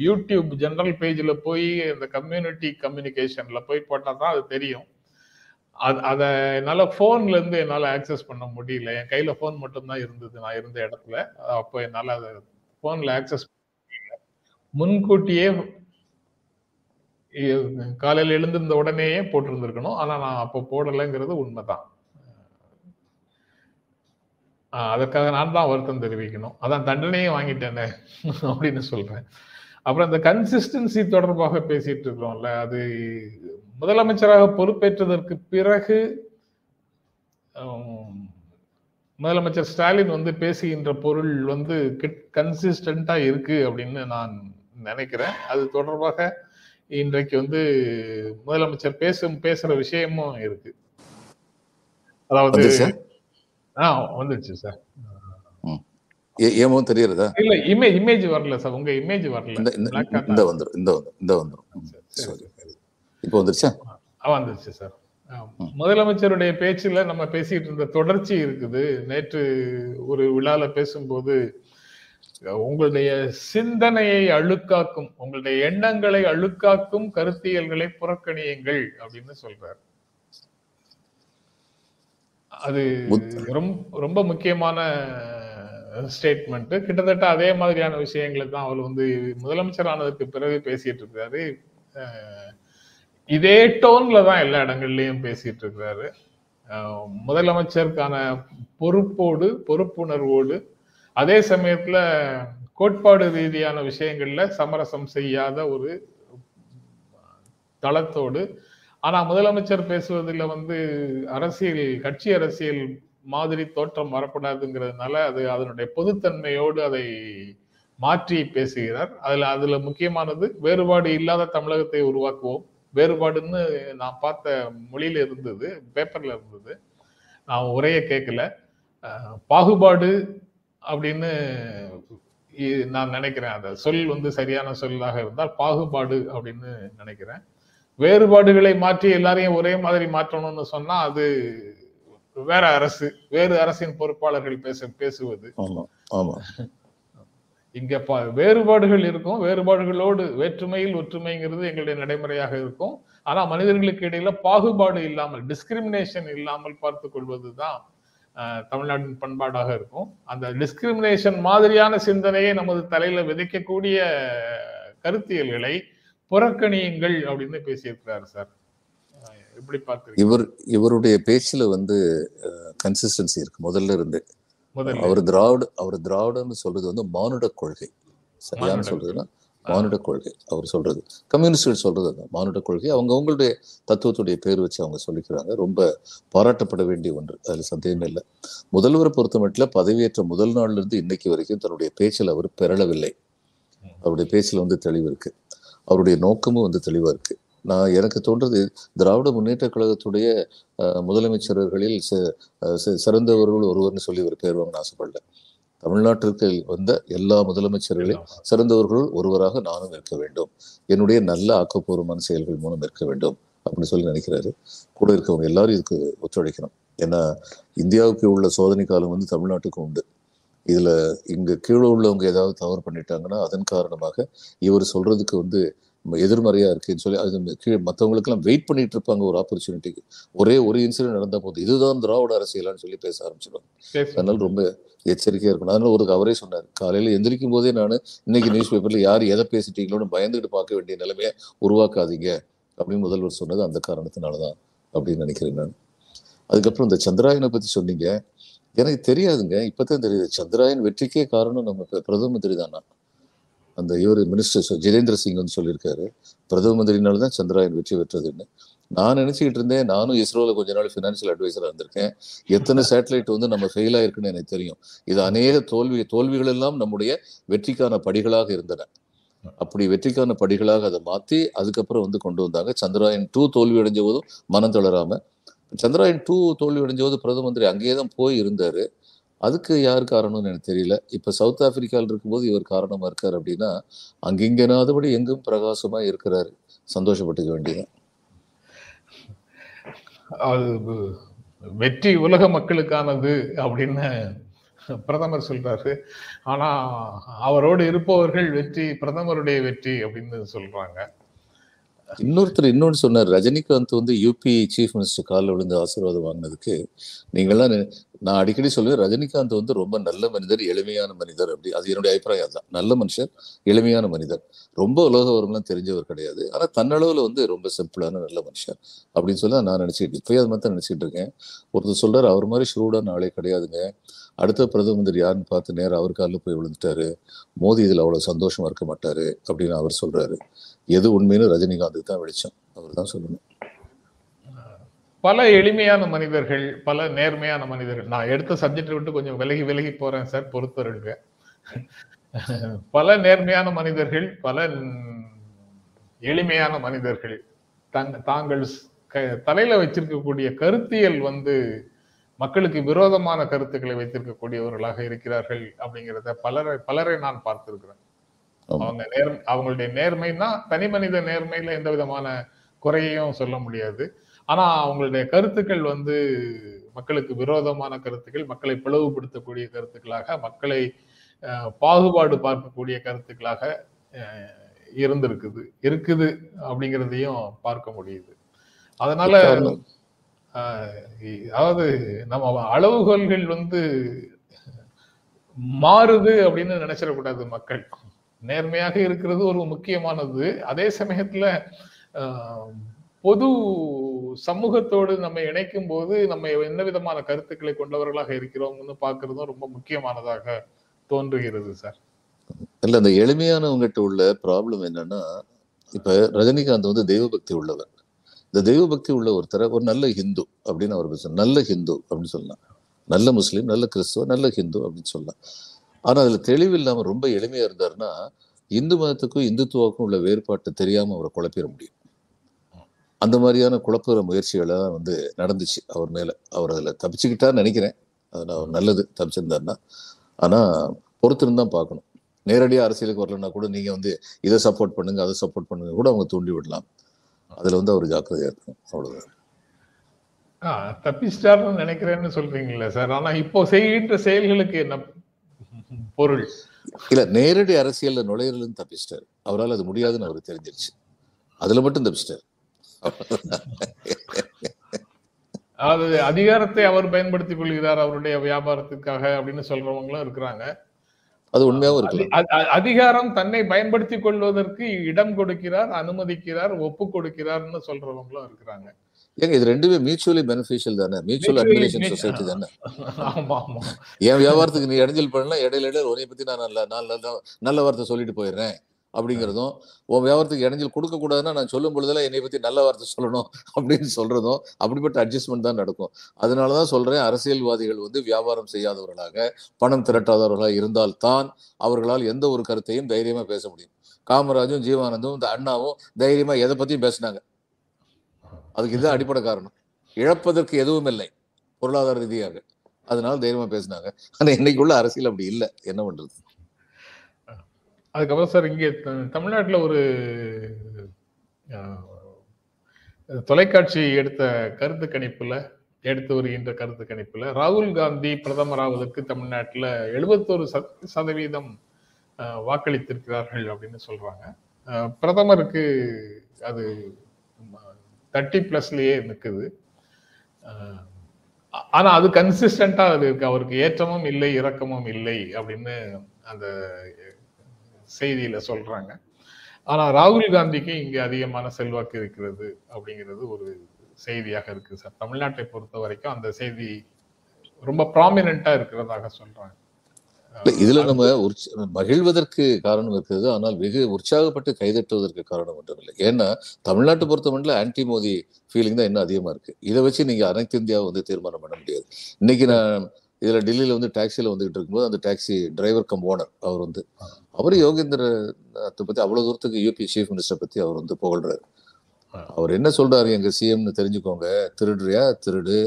யூடியூப் ஜெனரல் பேஜ்ல போய் அந்த கம்யூனிட்டி கம்யூனிகேஷன்ல போய் போட்டா தான் அது தெரியும் அது அதை என்னால் ஃபோன்லேருந்து என்னால் ஆக்சஸ் பண்ண முடியல. என் கையில் ஃபோன் மட்டும்தான் இருந்தது. நான் இருந்த இடத்துல. அப்போ என்னால் அதை ஃபோனில் ஆக்சஸ் முடியல. முன்கூட்டியே காலையில் எழுந்திருந்த உடனேயே போட்டிருந்திருக்கணும். ஆனால் நான் அப்போ போடலைங்கிறது உண்மைதான். தான் அதற்காக நான் தான் வருத்தம் தெரிவிக்கணும். அதான் தண்டனையே வாங்கிட்டேனே அப்படின்னு சொல்கிறேன் அப்புறம் இந்த கன்சிஸ்டன்சி தொடர்பாக பேசிட்டு இருக்கிறோம்ல அது முதலமைச்சராக பொறுப்பேற்றதற்கு பிறகு முதலமைச்சர் ஸ்டாலின் வந்து பேசுகின்ற பொருள் வந்து கன்சிஸ்டண்டா இருக்கு அப்படின்னு நான் நினைக்கிறேன். அது தொடர்பாக இன்றைக்கு வந்து முதலமைச்சர் பேசும் பேசுற விஷயமும் இருக்கு. அதாவது வந்துருச்சா? ஆ வந்துருச்சு சார். ஏ- ஏமோ தெரியறதா இல்ல இமேஜ் இமேஜ் வரல சார். உங்க இமேஜ் வரல. இந்த வந்துரும் இந்த வந்துரும் இந்த வந்துரும். சரி. இப்போ வந்துருச்சா? வந்துருச்சு சார். முதலமைச்சருடைய பேச்சுல நம்ம பேசிட்டு இருந்த தொடர்ச்சி இருக்குது. நேற்று ஒரு விழால பேசும்போது உங்களுடைய சிந்தனையை அழுக்காக்கும் உங்களுடைய எண்ணங்களை அழுக்காக்கும் கருத்தியல்களை புறக்கணியுங்கள் அப்படின்னு சொல்றாரு. அது ரொம்ப ரொம்ப முக்கியமான ஸ்டேட்மெண்ட். கிட்டத்தட்ட அதே மாதிரியான விஷயங்களை தான் அவர் வந்து முதலமைச்சர் ஆனதுக்கு பிறகு பேசிட்டு இருக்காரு. இதே டோன்ல தான் எல்லா இடங்கள்லயும் பேசிட்டு இருக்கிறாரு முதலமைச்சருக்கான பொறுப்போடு பொறுப்புணர்வோடு அதே சமயத்துல கோட்பாடு ரீதியான விஷயங்கள்ல சமரசம் செய்யாத ஒரு தளத்தோடு ஆனா முதலமைச்சர் பேசுவதில் வந்து அரசியல் கட்சி அரசியல் மாதிரி தோற்றம் வரக்கூடாதுங்கிறதுனால அது அதனுடைய பொதுத்தன்மையோடு அதை மாற்றி பேசுகிறார். அதுல அதுல முக்கியமானது வேறுபாடு இல்லாத தமிழகத்தை உருவாக்குவோம். வேறுபாடுன்னு நான் பார்த்த மொழியில இருந்தது பேப்பர்ல இருந்தது. நான் உரைய கேட்கல. பாகுபாடு அப்படின்னு நான் நினைக்கிறேன். அந்த சொல் வந்து சரியான சொல்லாக இருந்தால் பாகுபாடு அப்படின்னு நினைக்கிறேன். வேறுபாடுகளை மாற்றி எல்லாரையும் ஒரே மாதிரி மாற்றணும்னு சொன்னா அது வேற அரசு வேறு அரசின் பொறுப்பாளர்கள் பேச பேசுவது. இங்க வேறுபாடுகள் இருக்கும். வேறுபாடுகளோடு வேற்றுமையில் ஒற்றுமைங்கிறது எங்களுடைய நடைமுறையாக இருக்கும். ஆனா மனிதர்களுக்கு இடையில பாகுபாடு இல்லாமல் டிஸ்கிரிமினேஷன் இல்லாமல் பார்த்து கொள்வதுதான் தமிழ்நாட்டின் பண்பாடாக இருக்கும். அந்த டிஸ்கிரிமினேஷன் மாதிரியான சிந்தனையை நமது தலையில விதைக்கக்கூடிய கருத்தியல்களை புறக்கணியுங்கள் அப்படின்னு பேசியிருக்கிறாரு சார். எப்படி பார்க்கிறீங்க? இவர் இவருடைய பேச்சுல வந்து கன்சிஸ்டன்சி இருக்கு. முதல்ல இருந்து அவர் திராவிட அவர் திராவிடன்னு சொல்றது வந்து மானுட கொள்கை. சரியான சொல்றதுன்னா மானுட கொள்கை அவர் சொல்றது. கம்யூனிஸ்ட்கள் சொல்றது அதான் மானுட கொள்கை. அவங்க அவங்களுடைய தத்துவத்துடைய பேர் வச்சு அவங்க சொல்லிக்கிறாங்க. ரொம்ப பாராட்டப்பட வேண்டிய ஒன்று. அதுல சந்தேகமே இல்லை. முதல்வரை பொறுத்த மட்டும் பதவியேற்ற முதல் நாள்ல இருந்து இன்னைக்கு வரைக்கும் தன்னுடைய பேச்சில் அவர் பெறளவில்லை அவருடைய பேச்சில் வந்து தெளிவு இருக்கு. அவருடைய நோக்கமும் வந்து தெளிவா இருக்கு. நான் எனக்கு தோன்றது திராவிட முன்னேற்ற கழகத்துடைய முதலமைச்சர்களில் சிறந்தவர்கள் ஒருவர்னு சொல்லி ஒரு பேர் வாங்கன்னு ஆசைப்படல தமிழ்நாட்டிற்கு வந்த எல்லா முதலமைச்சர்களையும் சிறந்தவர்களுள் ஒருவராக நானும் இருக்க வேண்டும். என்னுடைய நல்ல ஆக்கப்பூர்வமான செயல்கள் மூலம் இருக்க வேண்டும் அப்படின்னு சொல்லி நினைக்கிறாரு. கூட இருக்கவங்க எல்லாரும் இதுக்கு ஒத்துழைக்கணும். ஏன்னா இந்தியாவுக்கு உள்ள சோதனை காலம் வந்து தமிழ்நாட்டுக்கும் உண்டு. இதுல இங்க கீழே உள்ளவங்க ஏதாவது தவறு பண்ணிட்டாங்கன்னா அதன் காரணமாக இவர் சொல்றதுக்கு வந்து எதிர்மறையா இருக்குன்னு சொல்லி அது கீழே மற்றவங்களுக்கெல்லாம் வெயிட் பண்ணிட்டு இருப்பாங்க ஒரு ஆப்பர்ச்சுனிட்டிக்கு ஒரே ஒரு இன்சிடென்ட் நடந்த போது இதுதான் திராவிட அரசியலான்னு சொல்லி பேச ஆரம்பிச்சிடுவாங்க பேசுங்க. அதனால ரொம்ப எச்சரிக்கையா இருக்கணும். அதனால ஒரு அவரே சொன்னார். காலையில எந்திரிக்கும் போதே நான் இன்னைக்கு நியூஸ் பேப்பர்ல யார் எதை பேசிட்டீங்களோன்னு பயந்துகிட்டு பார்க்க வேண்டிய நிலைமையை உருவாக்காதீங்க. அப்படின்னு முதல்வர் சொன்னது அந்த காரணத்தினாலதான் அப்படின்னு நினைக்கிறேன் நான். அதுக்கப்புறம் இந்த சந்திராயனை பத்தி சொன்னீங்க. எனக்கு தெரியாதுங்க. இப்பதான் தெரியுது. சந்திராயன் வெற்றிக்கே காரணம் நம்ம பிர- பிரதம மந்திரி தானா அந்த இவர் மினிஸ்டர் ஜிதேந்திர சிங் வந்து சொல்லியிருக்காரு. பிரதம மந்திரினால தான் சந்திராயன் வெற்றி பெற்றதுன்னு. நான் நினைச்சுக்கிட்டு இருந்தேன் நானும் இஸ்ரோல கொஞ்ச நாள் ஃபினான்ஷியல் அட்வைசராக இருந்திருக்கேன். எத்தனை சேட்டலைட் வந்து நம்ம ஃபெயில் ஆயிருக்குன்னு எனக்கு தெரியும். இது அநேக தோல்வி தோல்விகள் எல்லாம் நம்முடைய வெற்றிக்கான படிகளாக இருந்தன. அப்படி வெற்றிக்கான படிகளாக அதை மாத்தி அதுக்கப்புறம் வந்து கொண்டு வந்தாங்க. சந்திராயன் டூ தோல்வி அடைஞ்ச போதும் மனம் தளராம. சந்திராயன் டூ தோல்வி அடைஞ்ச போது பிரதம மந்திரி அங்கேயே தான் போய் இருந்தாரு. அதுக்கு யார் காரணம்னு எனக்கு தெரியல. இப்போ சவுத் ஆப்பிரிக்காவில் இருக்கும்போது இவர் காரணமாக இருக்கார் அப்படின்னா அங்கிங்கனாதபடி எங்கும் பிரகாசமாக இருக்கிறாரு. சந்தோஷப்பட்டுக்க வேண்டியதான் அது வெற்றி உலக மக்களுக்கானது அப்படின்னு பிரதமர் சொல்றாரு. ஆனா அவரோடு இருப்பவர்கள் வெற்றி பிரதமருடைய வெற்றி அப்படின்னு சொல்றாங்க. இன்னொருத்தர் இன்னொன்று சொன்னார் ரஜினிகாந்த் வந்து யூபி சீஃப் மினிஸ்டர் காலில் விழுந்து ஆசீர்வாதம் வாங்கினதுக்கு நீங்கள்லாம் நான் அடிக்கடி சொல்லுவேன் ரஜினிகாந்த் வந்து ரொம்ப நல்ல மனிதர் எளிமையான மனிதர் அப்படி. அது என்னுடைய அபிப்பிராயம் தான் நல்ல மனுஷர் எளிமையான மனிதர். ரொம்ப உலக வரம்லாம் தெரிஞ்சவர் கிடையாது. ஆனால் தன்னளவில் வந்து ரொம்ப சிம்பிளான நல்ல மனுஷர் அப்படின்னு சொல்லி நான் நினச்சிக்கிட்டு இப்போயே அது மாதிரி தான் நினச்சிக்கிட்டு இருக்கேன். ஒருத்தர் சொல்கிறார் அவர் மாதிரி ஷூடான ஆளே கிடையாதுங்க. அடுத்த பிரதம மந்திரி யாருன்னு பார்த்து நேராக அவர் காலில் போய் விழுந்துட்டாரு. மோடி இதில் அவ்வளோ சந்தோஷமாக இருக்க மாட்டாரு அப்படின்னு அவர் சொல்றாரு. எது உண்மைன்னு ரஜினிகாந்துக்கு தான் வெளிச்சம். அவர் தான் சொல்லணும். பல எளிமையான மனிதர்கள் பல நேர்மையான மனிதர்கள். நான் எடுத்த சப்ஜெக்டை விட்டு கொஞ்சம் விலகி விலகி போறேன் சார் பொறுத்தருங்க பல நேர்மையான மனிதர்கள் பல எளிமையான மனிதர்கள். தங் தாங்கள் தலையில வச்சிருக்கக்கூடிய கருத்தியல் வந்து மக்களுக்கு விரோதமான கருத்துக்களை வைத்திருக்கக்கூடியவர்களாக இருக்கிறார்கள் அப்படிங்கிறத பலரை பலரை நான் பார்த்திருக்கிறேன். அவங்க நேர் அவங்களுடைய நேர்மைன்னா தனி மனித நேர்மையில எந்த விதமான குறையையும் சொல்ல முடியாது. ஆனா அவங்களுடைய கருத்துக்கள் வந்து மக்களுக்கு விரோதமான கருத்துக்கள் மக்களை பிளவுபடுத்தக்கூடிய கருத்துக்களாக மக்களை அஹ், பாகுபாடு பார்க்கக்கூடிய கருத்துக்களாக இருந்திருக்குது இருக்குது அப்படிங்கிறதையும் பார்க்க முடியுது. அதனால அதாவது நம்ம அளவுகோல்கள் வந்து மாறுது அப்படின்னு நினைச்சிடக்கூடாது மக்கள். நேர்மையாக இருக்கிறது ஒரு முக்கியமானது. அதே சமயத்துல பொது சமூகத்தோடு நம்ம இணைக்கும் போது நம்ம என்ன விதமான கருத்துக்களை கொண்டவர்களாக இருக்கிறோம்னு பாக்குறதும் ரொம்ப முக்கியமானதாக தோன்றுகிறது சார். இல்ல அந்த எளிமையானவங்ககிட்ட உள்ள ப்ராப்ளம் என்னன்னா இப்ப ரஜினிகாந்த் வந்து தெய்வபக்தி உள்ளவர். இந்த தெய்வபக்தி உள்ள ஒருத்தரை ஒரு நல்ல ஹிந்து அப்படின்னு அவர் பேச நல்ல ஹிந்து அப்படின்னு சொல்லலாம். நல்ல முஸ்லீம் நல்ல கிறிஸ்துவ நல்ல ஹிந்து அப்படின்னு சொல்லலாம். ஆனா அதுல தெளிவு இல்லாம ரொம்ப எளிமையா இருந்தாருன்னா இந்து மதத்துக்கும் இந்துத்துவாக்கும் உள்ள வேறுபாட்டை தெரியாம அவரை குழப்பிட முடியும். அந்த மாதிரியான குழப்புற முயற்சிகளை வந்து நடந்துச்சு அவர் மேல. அவர் அதுல தப்பிச்சுக்கிட்டான்னு நினைக்கிறேன். அது அவர் நல்லது தப்பிச்சிருந்தாருன்னா. ஆனா பொறுத்திருந்து தான் பார்க்கணும். நேரடியாக அரசியலுக்கு வரலன்னா கூட நீங்க வந்து இதை சப்போர்ட் பண்ணுங்க அதை சப்போர்ட் பண்ணுங்க கூட அவங்க தூண்டி விடலாம் அதுல வந்து அவர் ஜாக்கிரதையா இருக்கணும். அவ்வளவுதான். ஆஹ் தப்பிச்சிட்டாருன்னு நினைக்கிறேன்னு சொல்றீங்களா சார். ஆனா இப்போ செய்கின்ற செயல்களுக்கு என்ன பொருள்? இல்ல நேரடி அரசியல்ல நுழையிறதுன்னு தப்பிச்சிட்டாரு. அவரால் அது முடியாதுன்னு அவருக்கு தெரிஞ்சிருச்சு. அதுல மட்டும் தப்பிச்சிட்டாரு. அதாவது அதிகாரத்தை அவர் பயன்படுத்திக் கொள்கிறார் அவருடைய வியாபாரத்துக்காக அப்படின்னு சொல்றவங்களும் இருக்கிறாங்க. அது அ- அ- அதிகாரம் தன்னை பயன்படுத்திக் கொள்வதற்கு இடம் கொடுக்கிறார் அனுமதிக்கிறார் ஒப்பு கொடுக்கிறார்னு சொல்றவங்களும் இருக்கிறாங்க. ஏங்க இது ரெண்டுமே மியூச்சுவலி பெனிஃபிஷியல் தானே? மியூச்சுவல் be- சொசைட்டி தானே? என் வியாபாரத்துக்கு நீ இடைஞ்சல் பண்ணலாம் இடையில இடையில உன்னை பத்தி நான் நல்ல நல்ல நல்ல வார்த்தை சொல்லிட்டு போயிடுறேன். அப்படிங்கிறதும் உன் வியாபாரத்துக்கு இடைஞ்சல் கொடுக்கக்கூடாதுன்னா நான் சொல்லும் பொழுதெல்லாம் என்னை பற்றி நல்ல வார்த்தை சொல்லணும் அப்படின்னு சொல்கிறதும் அப்படிப்பட்ட அட்ஜஸ்ட்மெண்ட் தான் நடக்கும். அதனால தான் சொல்கிறேன் அரசியல்வாதிகள் வந்து வியாபாரம் செய்யாதவர்களாக பணம் திரட்டாதவர்களாக இருந்தால்தான் அவர்களால் எந்த ஒரு கருத்தையும் தைரியமாக பேச முடியும். காமராஜும் ஜீவானந்தும் இந்த அண்ணாவும் தைரியமாக எதை பற்றியும் பேசினாங்க. அதுக்கு இதுதான் அடிப்படை காரணம். இழப்பதற்கு எதுவும் இல்லை. பொருளாதார ரீதியாக. அதனால தைரியமாக பேசினாங்க. ஆனால் இன்னைக்குள்ள அரசியல் அப்படி இல்லை. என்ன பண்ணுறது அதுக்கப்புறம் சார் இங்கே த- ஒரு தொலைக்காட்சி எடுத்த கருத்து கணிப்பில் எடுத்து வருகின்ற கருத்து கணிப்பில் ராகுல் காந்தி பிரதமர் ஆவதற்கு தமிழ்நாட்டில் எழுபத்தோரு சதவீதம் வாக்களித்திருக்கிறார்கள் அப்படின்னு சொல்றாங்க. பிரதமருக்கு அது தேர்ட்டி பிளஸ்லயே நிற்குது ஆனால் ஆனா அது கன்சிஸ்டண்டா அது இருக்கு. அவருக்கு ஏற்றமும் இல்லை இறக்கமும் இல்லை அப்படின்னு அந்த செய்தியில சொல்றாங்க. ஆனா ராகுல் காந்திக்கு இங்க அதிகமான செல்வாக்கு இருக்கிறது அப்படிங்கிறது ஒரு செய்தியாக இருக்கு சார். தமிழ்நாட்டை பொறுத்த வரைக்கும் அந்த செய்தி ரொம்ப ப்ராமினெண்டா இருக்கிறதாக சொல்றாங்க. இதுல நம்ம உற்ச- மகிழ்வதற்கு காரணம் இருக்கிறது ஆனால் வெகு உற்சாகப்பட்டு கைதட்டுவதற்கு காரணம் ஒன்றும் இல்லை ஏன்னா தமிழ்நாட்டை பொறுத்த ஆன்டி மோதி ஃபீலிங் தான் இன்னும் அதிகமா இருக்கு. இதை வச்சு நீங்க அனைத்து இந்தியாவை வந்து தீர்மானம் பண்ண முடியாது. இன்னைக்கு நான் இதுல டெல்லியில வந்து டாக்ஸில வந்துகிட்டு இருக்கும்போது அந்த டாக்ஸி டிரைவர் கம் ஓனர் அவர் வந்து அவர் யோகேந்திரத்தை பத்தி அவ்வளவு தூரத்துக்கு யூபி சீஃப் மினிஸ்டர் பத்தி அவர் வந்து புகழ்றாரு. அவர் என்ன சொல்றாரு எங்க சிஎம்னு தெரிஞ்சுக்கோங்க. திருடுறியா? திருடு.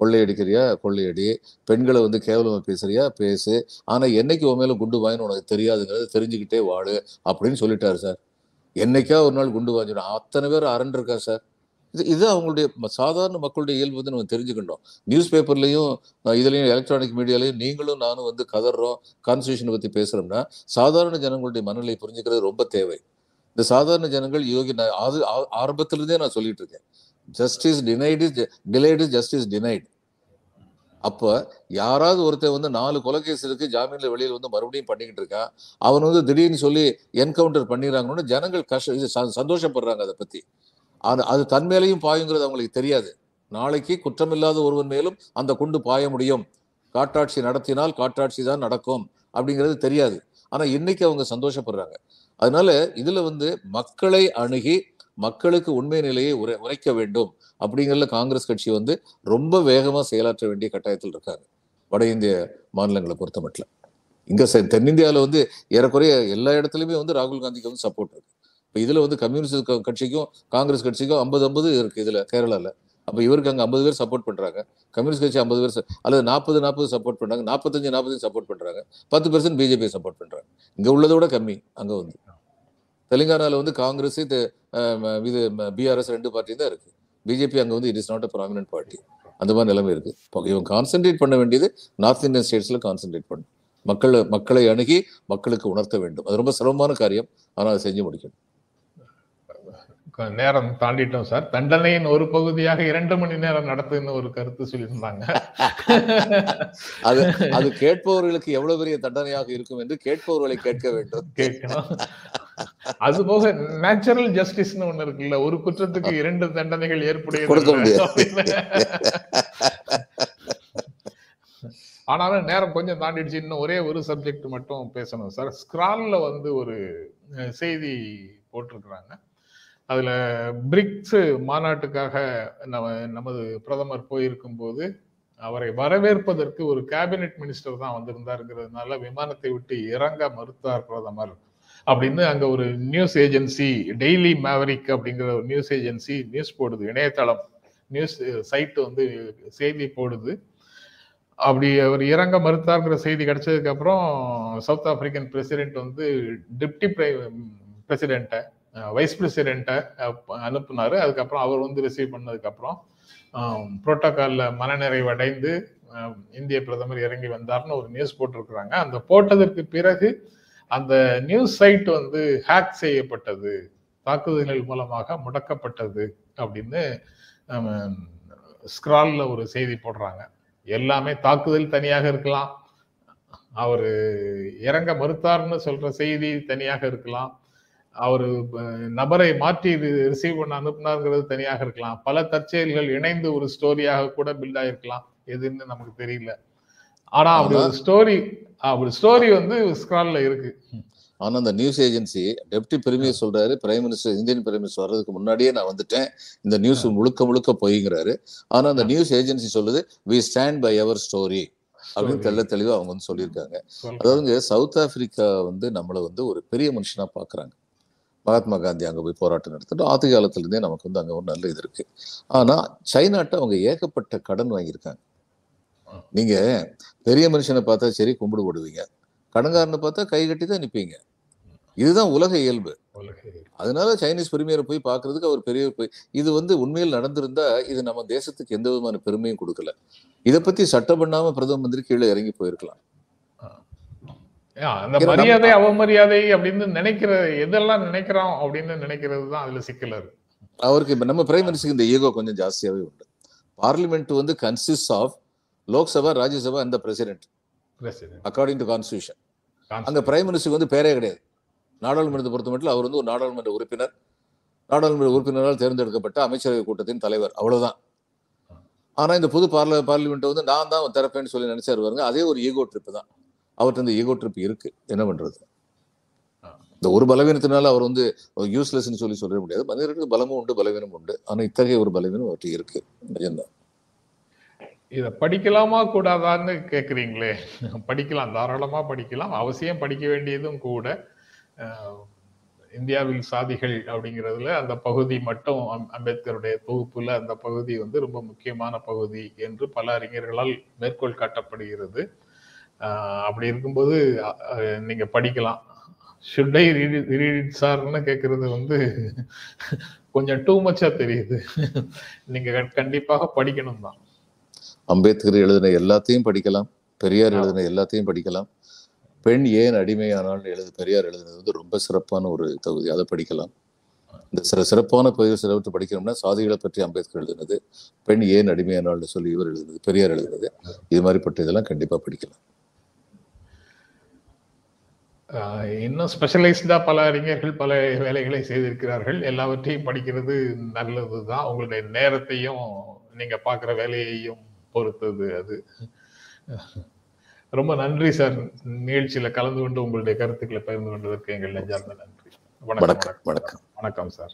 கொள்ளையடிக்கிறியா? கொள்ளையடி. பெண்களை வந்து கேவலமா பேசுறியா? பேசு. ஆனா என்னைக்கு உன் மேல குண்டு வாங்கினு உனக்கு தெரியாதுங்கிறத தெரிஞ்சுக்கிட்டே வாழு அப்படின்னு சொல்லிட்டாரு சார். என்னைக்கா ஒரு நாள் குண்டு வாங்கிடும் அத்தனை பேர் அரண்டு இருக்கா சார்? இது இது அவங்களுடைய சாதாரண மக்களுடைய இயல்பு வந்து நம்ம தெரிஞ்சுக்கணும். நியூஸ் பேப்பர்லையும் இதுலயும் எலக்ட்ரானிக் மீடியாலையும் நீங்களும் நானும் வந்து கதறோம் கான்ஸ்டியூஷனை பத்தி பேசுறோம்னா சாதாரண ஜனங்களுடைய மனநிலை புரிஞ்சுக்கிறது ரொம்ப தேவை. இந்த சாதாரண ஜனங்கள் யோகி நான் அது ஆ- ஆரம்பத்திலிருந்தே நான் சொல்லிட்டு இருக்கேன். Justice denied delayed justice denied அப்ப யாராவது ஒருத்தர் வந்து நாலு கொலைகேஸ் இருக்கு ஜாமீன்ல வெளியில வந்து மறுபடியும் பண்ணிக்கிட்டு இருக்கான். அவன் வந்து திடீர்னு சொல்லி என்கவுண்டர் பண்ணிடுறாங்கன்னு ஜனங்கள் கஷ்ட இது ச- சந்தோஷப்படுறாங்க அதை பத்தி. அது அது தன் மேலையும் பாயுங்கிறது அவங்களுக்கு தெரியாது. நாளைக்கு குற்றமில்லாத ஒருவன் மேலும் அந்த குண்டு பாய முடியும். காட்டாட்சி நடத்தினால் காட்டாட்சி தான் நடக்கும் அப்படிங்கிறது தெரியாது. ஆனால் இன்னைக்கு அவங்க சந்தோஷப்படுறாங்க. அதனால இதில் வந்து மக்களை அணுகி மக்களுக்கு உண்மை நிலையை உரை உரைக்க வேண்டும் அப்படிங்கிறதுல காங்கிரஸ் கட்சி வந்து ரொம்ப வேகமாக செயலாற்ற வேண்டிய கட்டாயத்தில் இருக்காங்க. வட இந்திய மாநிலங்களை பொறுத்த மட்டும் இங்கே செ- தென்னிந்தியாவில் வந்து ஏறக்குறைய எல்லா இடத்துலையுமே வந்து ராகுல் காந்திக்கு வந்து சப்போர்ட் இருக்கு. இப்போ இதுல வந்து கம்யூனிஸ்ட் கட்சிக்கும் காங்கிரஸ் கட்சிக்கும் ஐம்பது ஐம்பது இருக்கு இதுல கேரளால. அப்ப இவருக்கு அங்க ஐம்பது பேர் சப்போர்ட் பண்றாங்க. கம்யூனிஸ்ட் கட்சி ஐம்பது பேர் அல்லது நாற்பது நாற்பது சப்போர்ட் பண்றாங்க. நாற்பத்தஞ்சு நாற்பதையும் சப்போர்ட் பண்றாங்க. பத்து பெர்சன்ட் பிஜேபி சப்போர்ட் பண்றாங்க. இங்க உள்ளதை விட கம்மி அங்க வந்து. தெலுங்கானால வந்து காங்கிரஸ் இது இது பிஆர்எஸ் ரெண்டு பார்ட்டி தான் இருக்கு. பிஜேபி அங்க வந்து it is not a prominent party அந்த மாதிரி நிலைமை இருக்கு. இவங்க கான்சென்ட்ரேட் பண்ண வேண்டியது நார்த் இந்தியன் ஸ்டேட்ஸ்ல கான்சென்ட்ரேட் பண்ணும் மக்களை மக்களை அணுகி மக்களுக்கு உணர்த்த வேண்டும். அது ரொம்ப சிரமமான காரியம். ஆனால் அதை செஞ்சு முடிக்கணும். நேரம் தாண்டிட்டோம் சார். தண்டனையின் ஒரு பகுதியாக இரண்டு மணி நேரம் நடத்துன்னு ஒரு கருத்து சொல்லியிருந்தாங்க. அது அது கேட்பவர்களுக்கு எவ்வளவு பெரிய தண்டனையாக இருக்கும் என்று கேட்பவர்களை கேட்க வேண்டும். கேட்கணும். அது போக நேச்சுரல் ஜஸ்டிஸ்னு ஒண்ணு இருக்குல்ல ஒரு குற்றத்துக்கு இரண்டு தண்டனைகள். ஏற்புடையது ஆனாலும் நேரம் கொஞ்சம் தாண்டிடுச்சு. இன்னும் ஒரே ஒரு சப்ஜெக்ட் மட்டும் பேசணும் சார். ஸ்கிரால்ல வந்து ஒரு செய்தி போட்டிருக்கிறாங்க. அதில் பிரிக்ஸ் மாநாட்டுக்காக நம்ம நமது பிரதமர் போயிருக்கும் போது அவரை வரவேற்பதற்கு ஒரு கேபினெட் மினிஸ்டர் தான் வந்திருந்தாருங்கிறதுனால விமானத்தை விட்டு இறங்க மறுத்தார் பிரதமர் அப்படின்னு அங்க ஒரு நியூஸ் ஏஜென்சி டெய்லி மேவரிக் அப்படிங்கிற ஒரு நியூஸ் ஏஜென்சி நியூஸ் போடுது இணையதளம் நியூஸ் சைட் வந்து செய்தி போடுது. அப்படி அவர் இறங்க மறுத்தார்ங்கிற செய்தி கிடைச்சதுக்கு அப்புறம் சவுத் ஆப்பிரிக்கன் பிரசிடென்ட் வந்து டிப்டி பிரசிடென்ட்டை வைஸ் பிரசிடென்ட்டை அனுப்புனாரு. அதுக்கப்புறம் அவர் வந்து ரிசீவ் பண்ணதுக்கப்புறம் புரோட்டோகாலில் புரோட்டோகால்ல மனநிறைவு அடைந்து இந்திய பிரதமர் இறங்கி வந்தார்னு ஒரு நியூஸ் போட்டிருக்கிறாங்க. அந்த போட்டதற்கு பிறகு அந்த நியூஸ் சைட் வந்து ஹேக் செய்யப்பட்டது. தாக்குதல்கள் மூலமாக முடக்கப்பட்டது அப்படின்னு ஸ்க்ரால்ல ஒரு செய்தி போடுறாங்க. எல்லாமே தாக்குதல் தனியாக இருக்கலாம். அவர் இறங்க மறுத்தார்னு சொல்ற செய்தி தனியாக இருக்கலாம். அவரு நபரை மாற்றி ரிசீவ் பண்ண அனுப்புனாருங்கிறது தனியாக இருக்கலாம். பல தற்செயல்கள் இணைந்து ஒரு ஸ்டோரியாக கூட பில்ட் ஆயிருக்கலாம். எதுன்னு நமக்கு தெரியல. ஆனா அப்படி ஒரு ஸ்டோரி அப்படி ஸ்டோரி வந்து ஸ்க்ரால்ல இருக்கு. ஆனா அந்த நியூஸ் ஏஜென்சி டெப்டி பிரீமியர் சொல்றாரு prime minister Indian prime minister வர்றதுக்கு முன்னாடியே நான் வந்துட்டேன். இந்த நியூஸ் முழுக்க முழுக்க பொய்ங்கிறாரு. ஆனா அந்த நியூஸ் ஏஜென்சி சொல்லுது we stand by ever story அப்படின்னு தெள்ள தெளிவா அவங்க வந்து சொல்லியிருக்காங்க. சொல்றேன். அதாவது சவுத் ஆப்பிரிக்கா வந்து நம்மளை வந்து ஒரு பெரிய மனுஷனா பாக்குறாங்க. மகாத்மா காந்தி அங்க போய் போராட்டம் நடத்திட்டு ஆதி காலத்துல இருந்தே நமக்கு வந்து அங்க ஒரு நல்ல இது இருக்கு. ஆனா சைனாட்ட அவங்க ஏகப்பட்ட கடன் வாங்கியிருக்காங்க. நீங்க பெரிய மனுஷனை பார்த்தா சரி கும்பிடு போடுவீங்க. கடன்காரனை பார்த்தா கை கட்டி தான் நிப்பீங்க. இதுதான் உலக இயல்பு. அதனால சைனீஸ் பிரீமியரை போய் பார்க்கிறதுக்கு அவர் பெரிய போய் இது வந்து உண்மையில் நடந்திருந்தா இது நம்ம தேசத்துக்கு எந்த விதமான பெருமையும் கொடுக்கல. இதை பத்தி சட்டம் பண்ணாம பிரதம மந்திரி கீழே இறங்கி போயிருக்கலாம். அந்த மரியாதை அவமரியாதை அப்படின்னு நினைக்கிற எதெல்லாம் நினைக்கிறோம் அப்படின்னு நினைக்கிறது தான் அதுல சிக்கல் இருக்கு அவருக்கு இப்ப நம்ம பிரைம் மினிஸ்டருக்கு இந்த ஈகோ கொஞ்சம் ஜாஸ்தியாவே உண்டு. பார்லிமெண்ட் வந்து கன்சிஸ்ட் ஆஃப் லோக்சபா ராஜ்யசபா அந்த பிரசிடென்ட். அக்கார்டிங் டு கான்ஸ்டியூஷன் அங்க. பிரைம் மினிஸ்டருக்கு வந்து பேரே கிடையாது. நாடாளுமன்றத்தை பொறுத்த மட்டும் அவர் வந்து ஒரு நாடாளுமன்ற உறுப்பினர். நாடாளுமன்ற உறுப்பினரால் தேர்ந்தெடுக்கப்பட்ட அமைச்சரவை கூட்டத்தின் தலைவர். அவ்வளவுதான். ஆனா இந்த புது பார்ல பார்லிமெண்ட் வந்து நான் தான் திறப்பேன்னு சொல்லி நினைச்சாரு பாருங்க. அதே ஒரு ஈகோ ட்ரிப் தான். அவர்கிட்ட இந்த ஈகோ ட்ரிப் இருக்கு. என்ன பண்றது? இந்த ஒரு பலவீனத்தினால அவர் வந்து யூஸ்லெஸ்ன்னு சொல்லி சொல்ல முடியாது. மனிதர்களுக்கு பலமும் உண்டு பலவீனமும் உண்டு. ஆனா இத்தகைய ஒரு பலவீனம் அவர்கிட்ட இருக்கு. நிஜம்தான் இத படிக்கலாமா கூடாதான்னு கேக்குறீங்களே. படிக்கலாம் தாராளமா படிக்கலாம். அவசியம் படிக்க வேண்டியதும் கூட இந்தியாவில் சாதிகள் அப்படிங்கிறதுல அந்த பகுதி மட்டும் அம்- அம்பேத்கருடைய தொகுப்புல அந்த பகுதி வந்து ரொம்ப முக்கியமான பகுதி என்று பல அறிஞர்களால் மேற்கோள் காட்டப்படுகிறது. அப்படி இருக்கும்போது நீங்க படிக்கலாம். ஷுட் ஐ ரீட் சார்னு கேட்கறது வந்து கொஞ்சம் டூ மச்சா தெரியுது. நீங்க கண்- கண்டிப்பாக படிக்கணும் தான். அம்பேத்கர் எழுதின எல்லாத்தையும் படிக்கலாம். பெரியார் எழுதின எல்லாத்தையும் படிக்கலாம். பெண் ஏன் அடிமையானால் எழுது பெரியார் எழுதினது வந்து ரொம்ப சிறப்பான ஒரு தொகுதி. அதை படிக்கலாம். இந்த சிற சிறப்பான பகுதியை சிறப்பு படிக்கணும்னா சாதிகளை பற்றி அம்பேத்கர் எழுதினது பெண் ஏன் அடிமையானால்னு சொல்லி இவர் எழுதினது பெரியார் எழுதினது இது மாதிரிப்பட்ட இதெல்லாம் கண்டிப்பா படிக்கலாம். இன்னும் ஸ்பெஷலைஸ்டா பல அறிஞர்கள் பல வேலைகளை செய்திருக்கிறார்கள். எல்லாவற்றையும் படிக்கிறது நல்லதுதான். உங்களுடைய நேரத்தையும் நீங்க பார்க்குற வேலையையும் பொறுத்தது அது. ரொம்ப நன்றி சார். நிகழ்ச்சியில கலந்து கொண்டு உங்களுடைய கருத்துக்களை பகிர்ந்து கொண்டதற்கு எங்கள் நெஞ்சார்ந்த நன்றி. வணக்கம். வணக்கம். வணக்கம் சார்.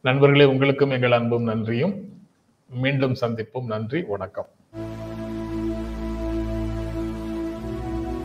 நண்பர்களே உங்களுக்கும் எங்கள் அன்பும் நன்றியும். மீண்டும் சந்திப்போம். நன்றி வணக்கம்.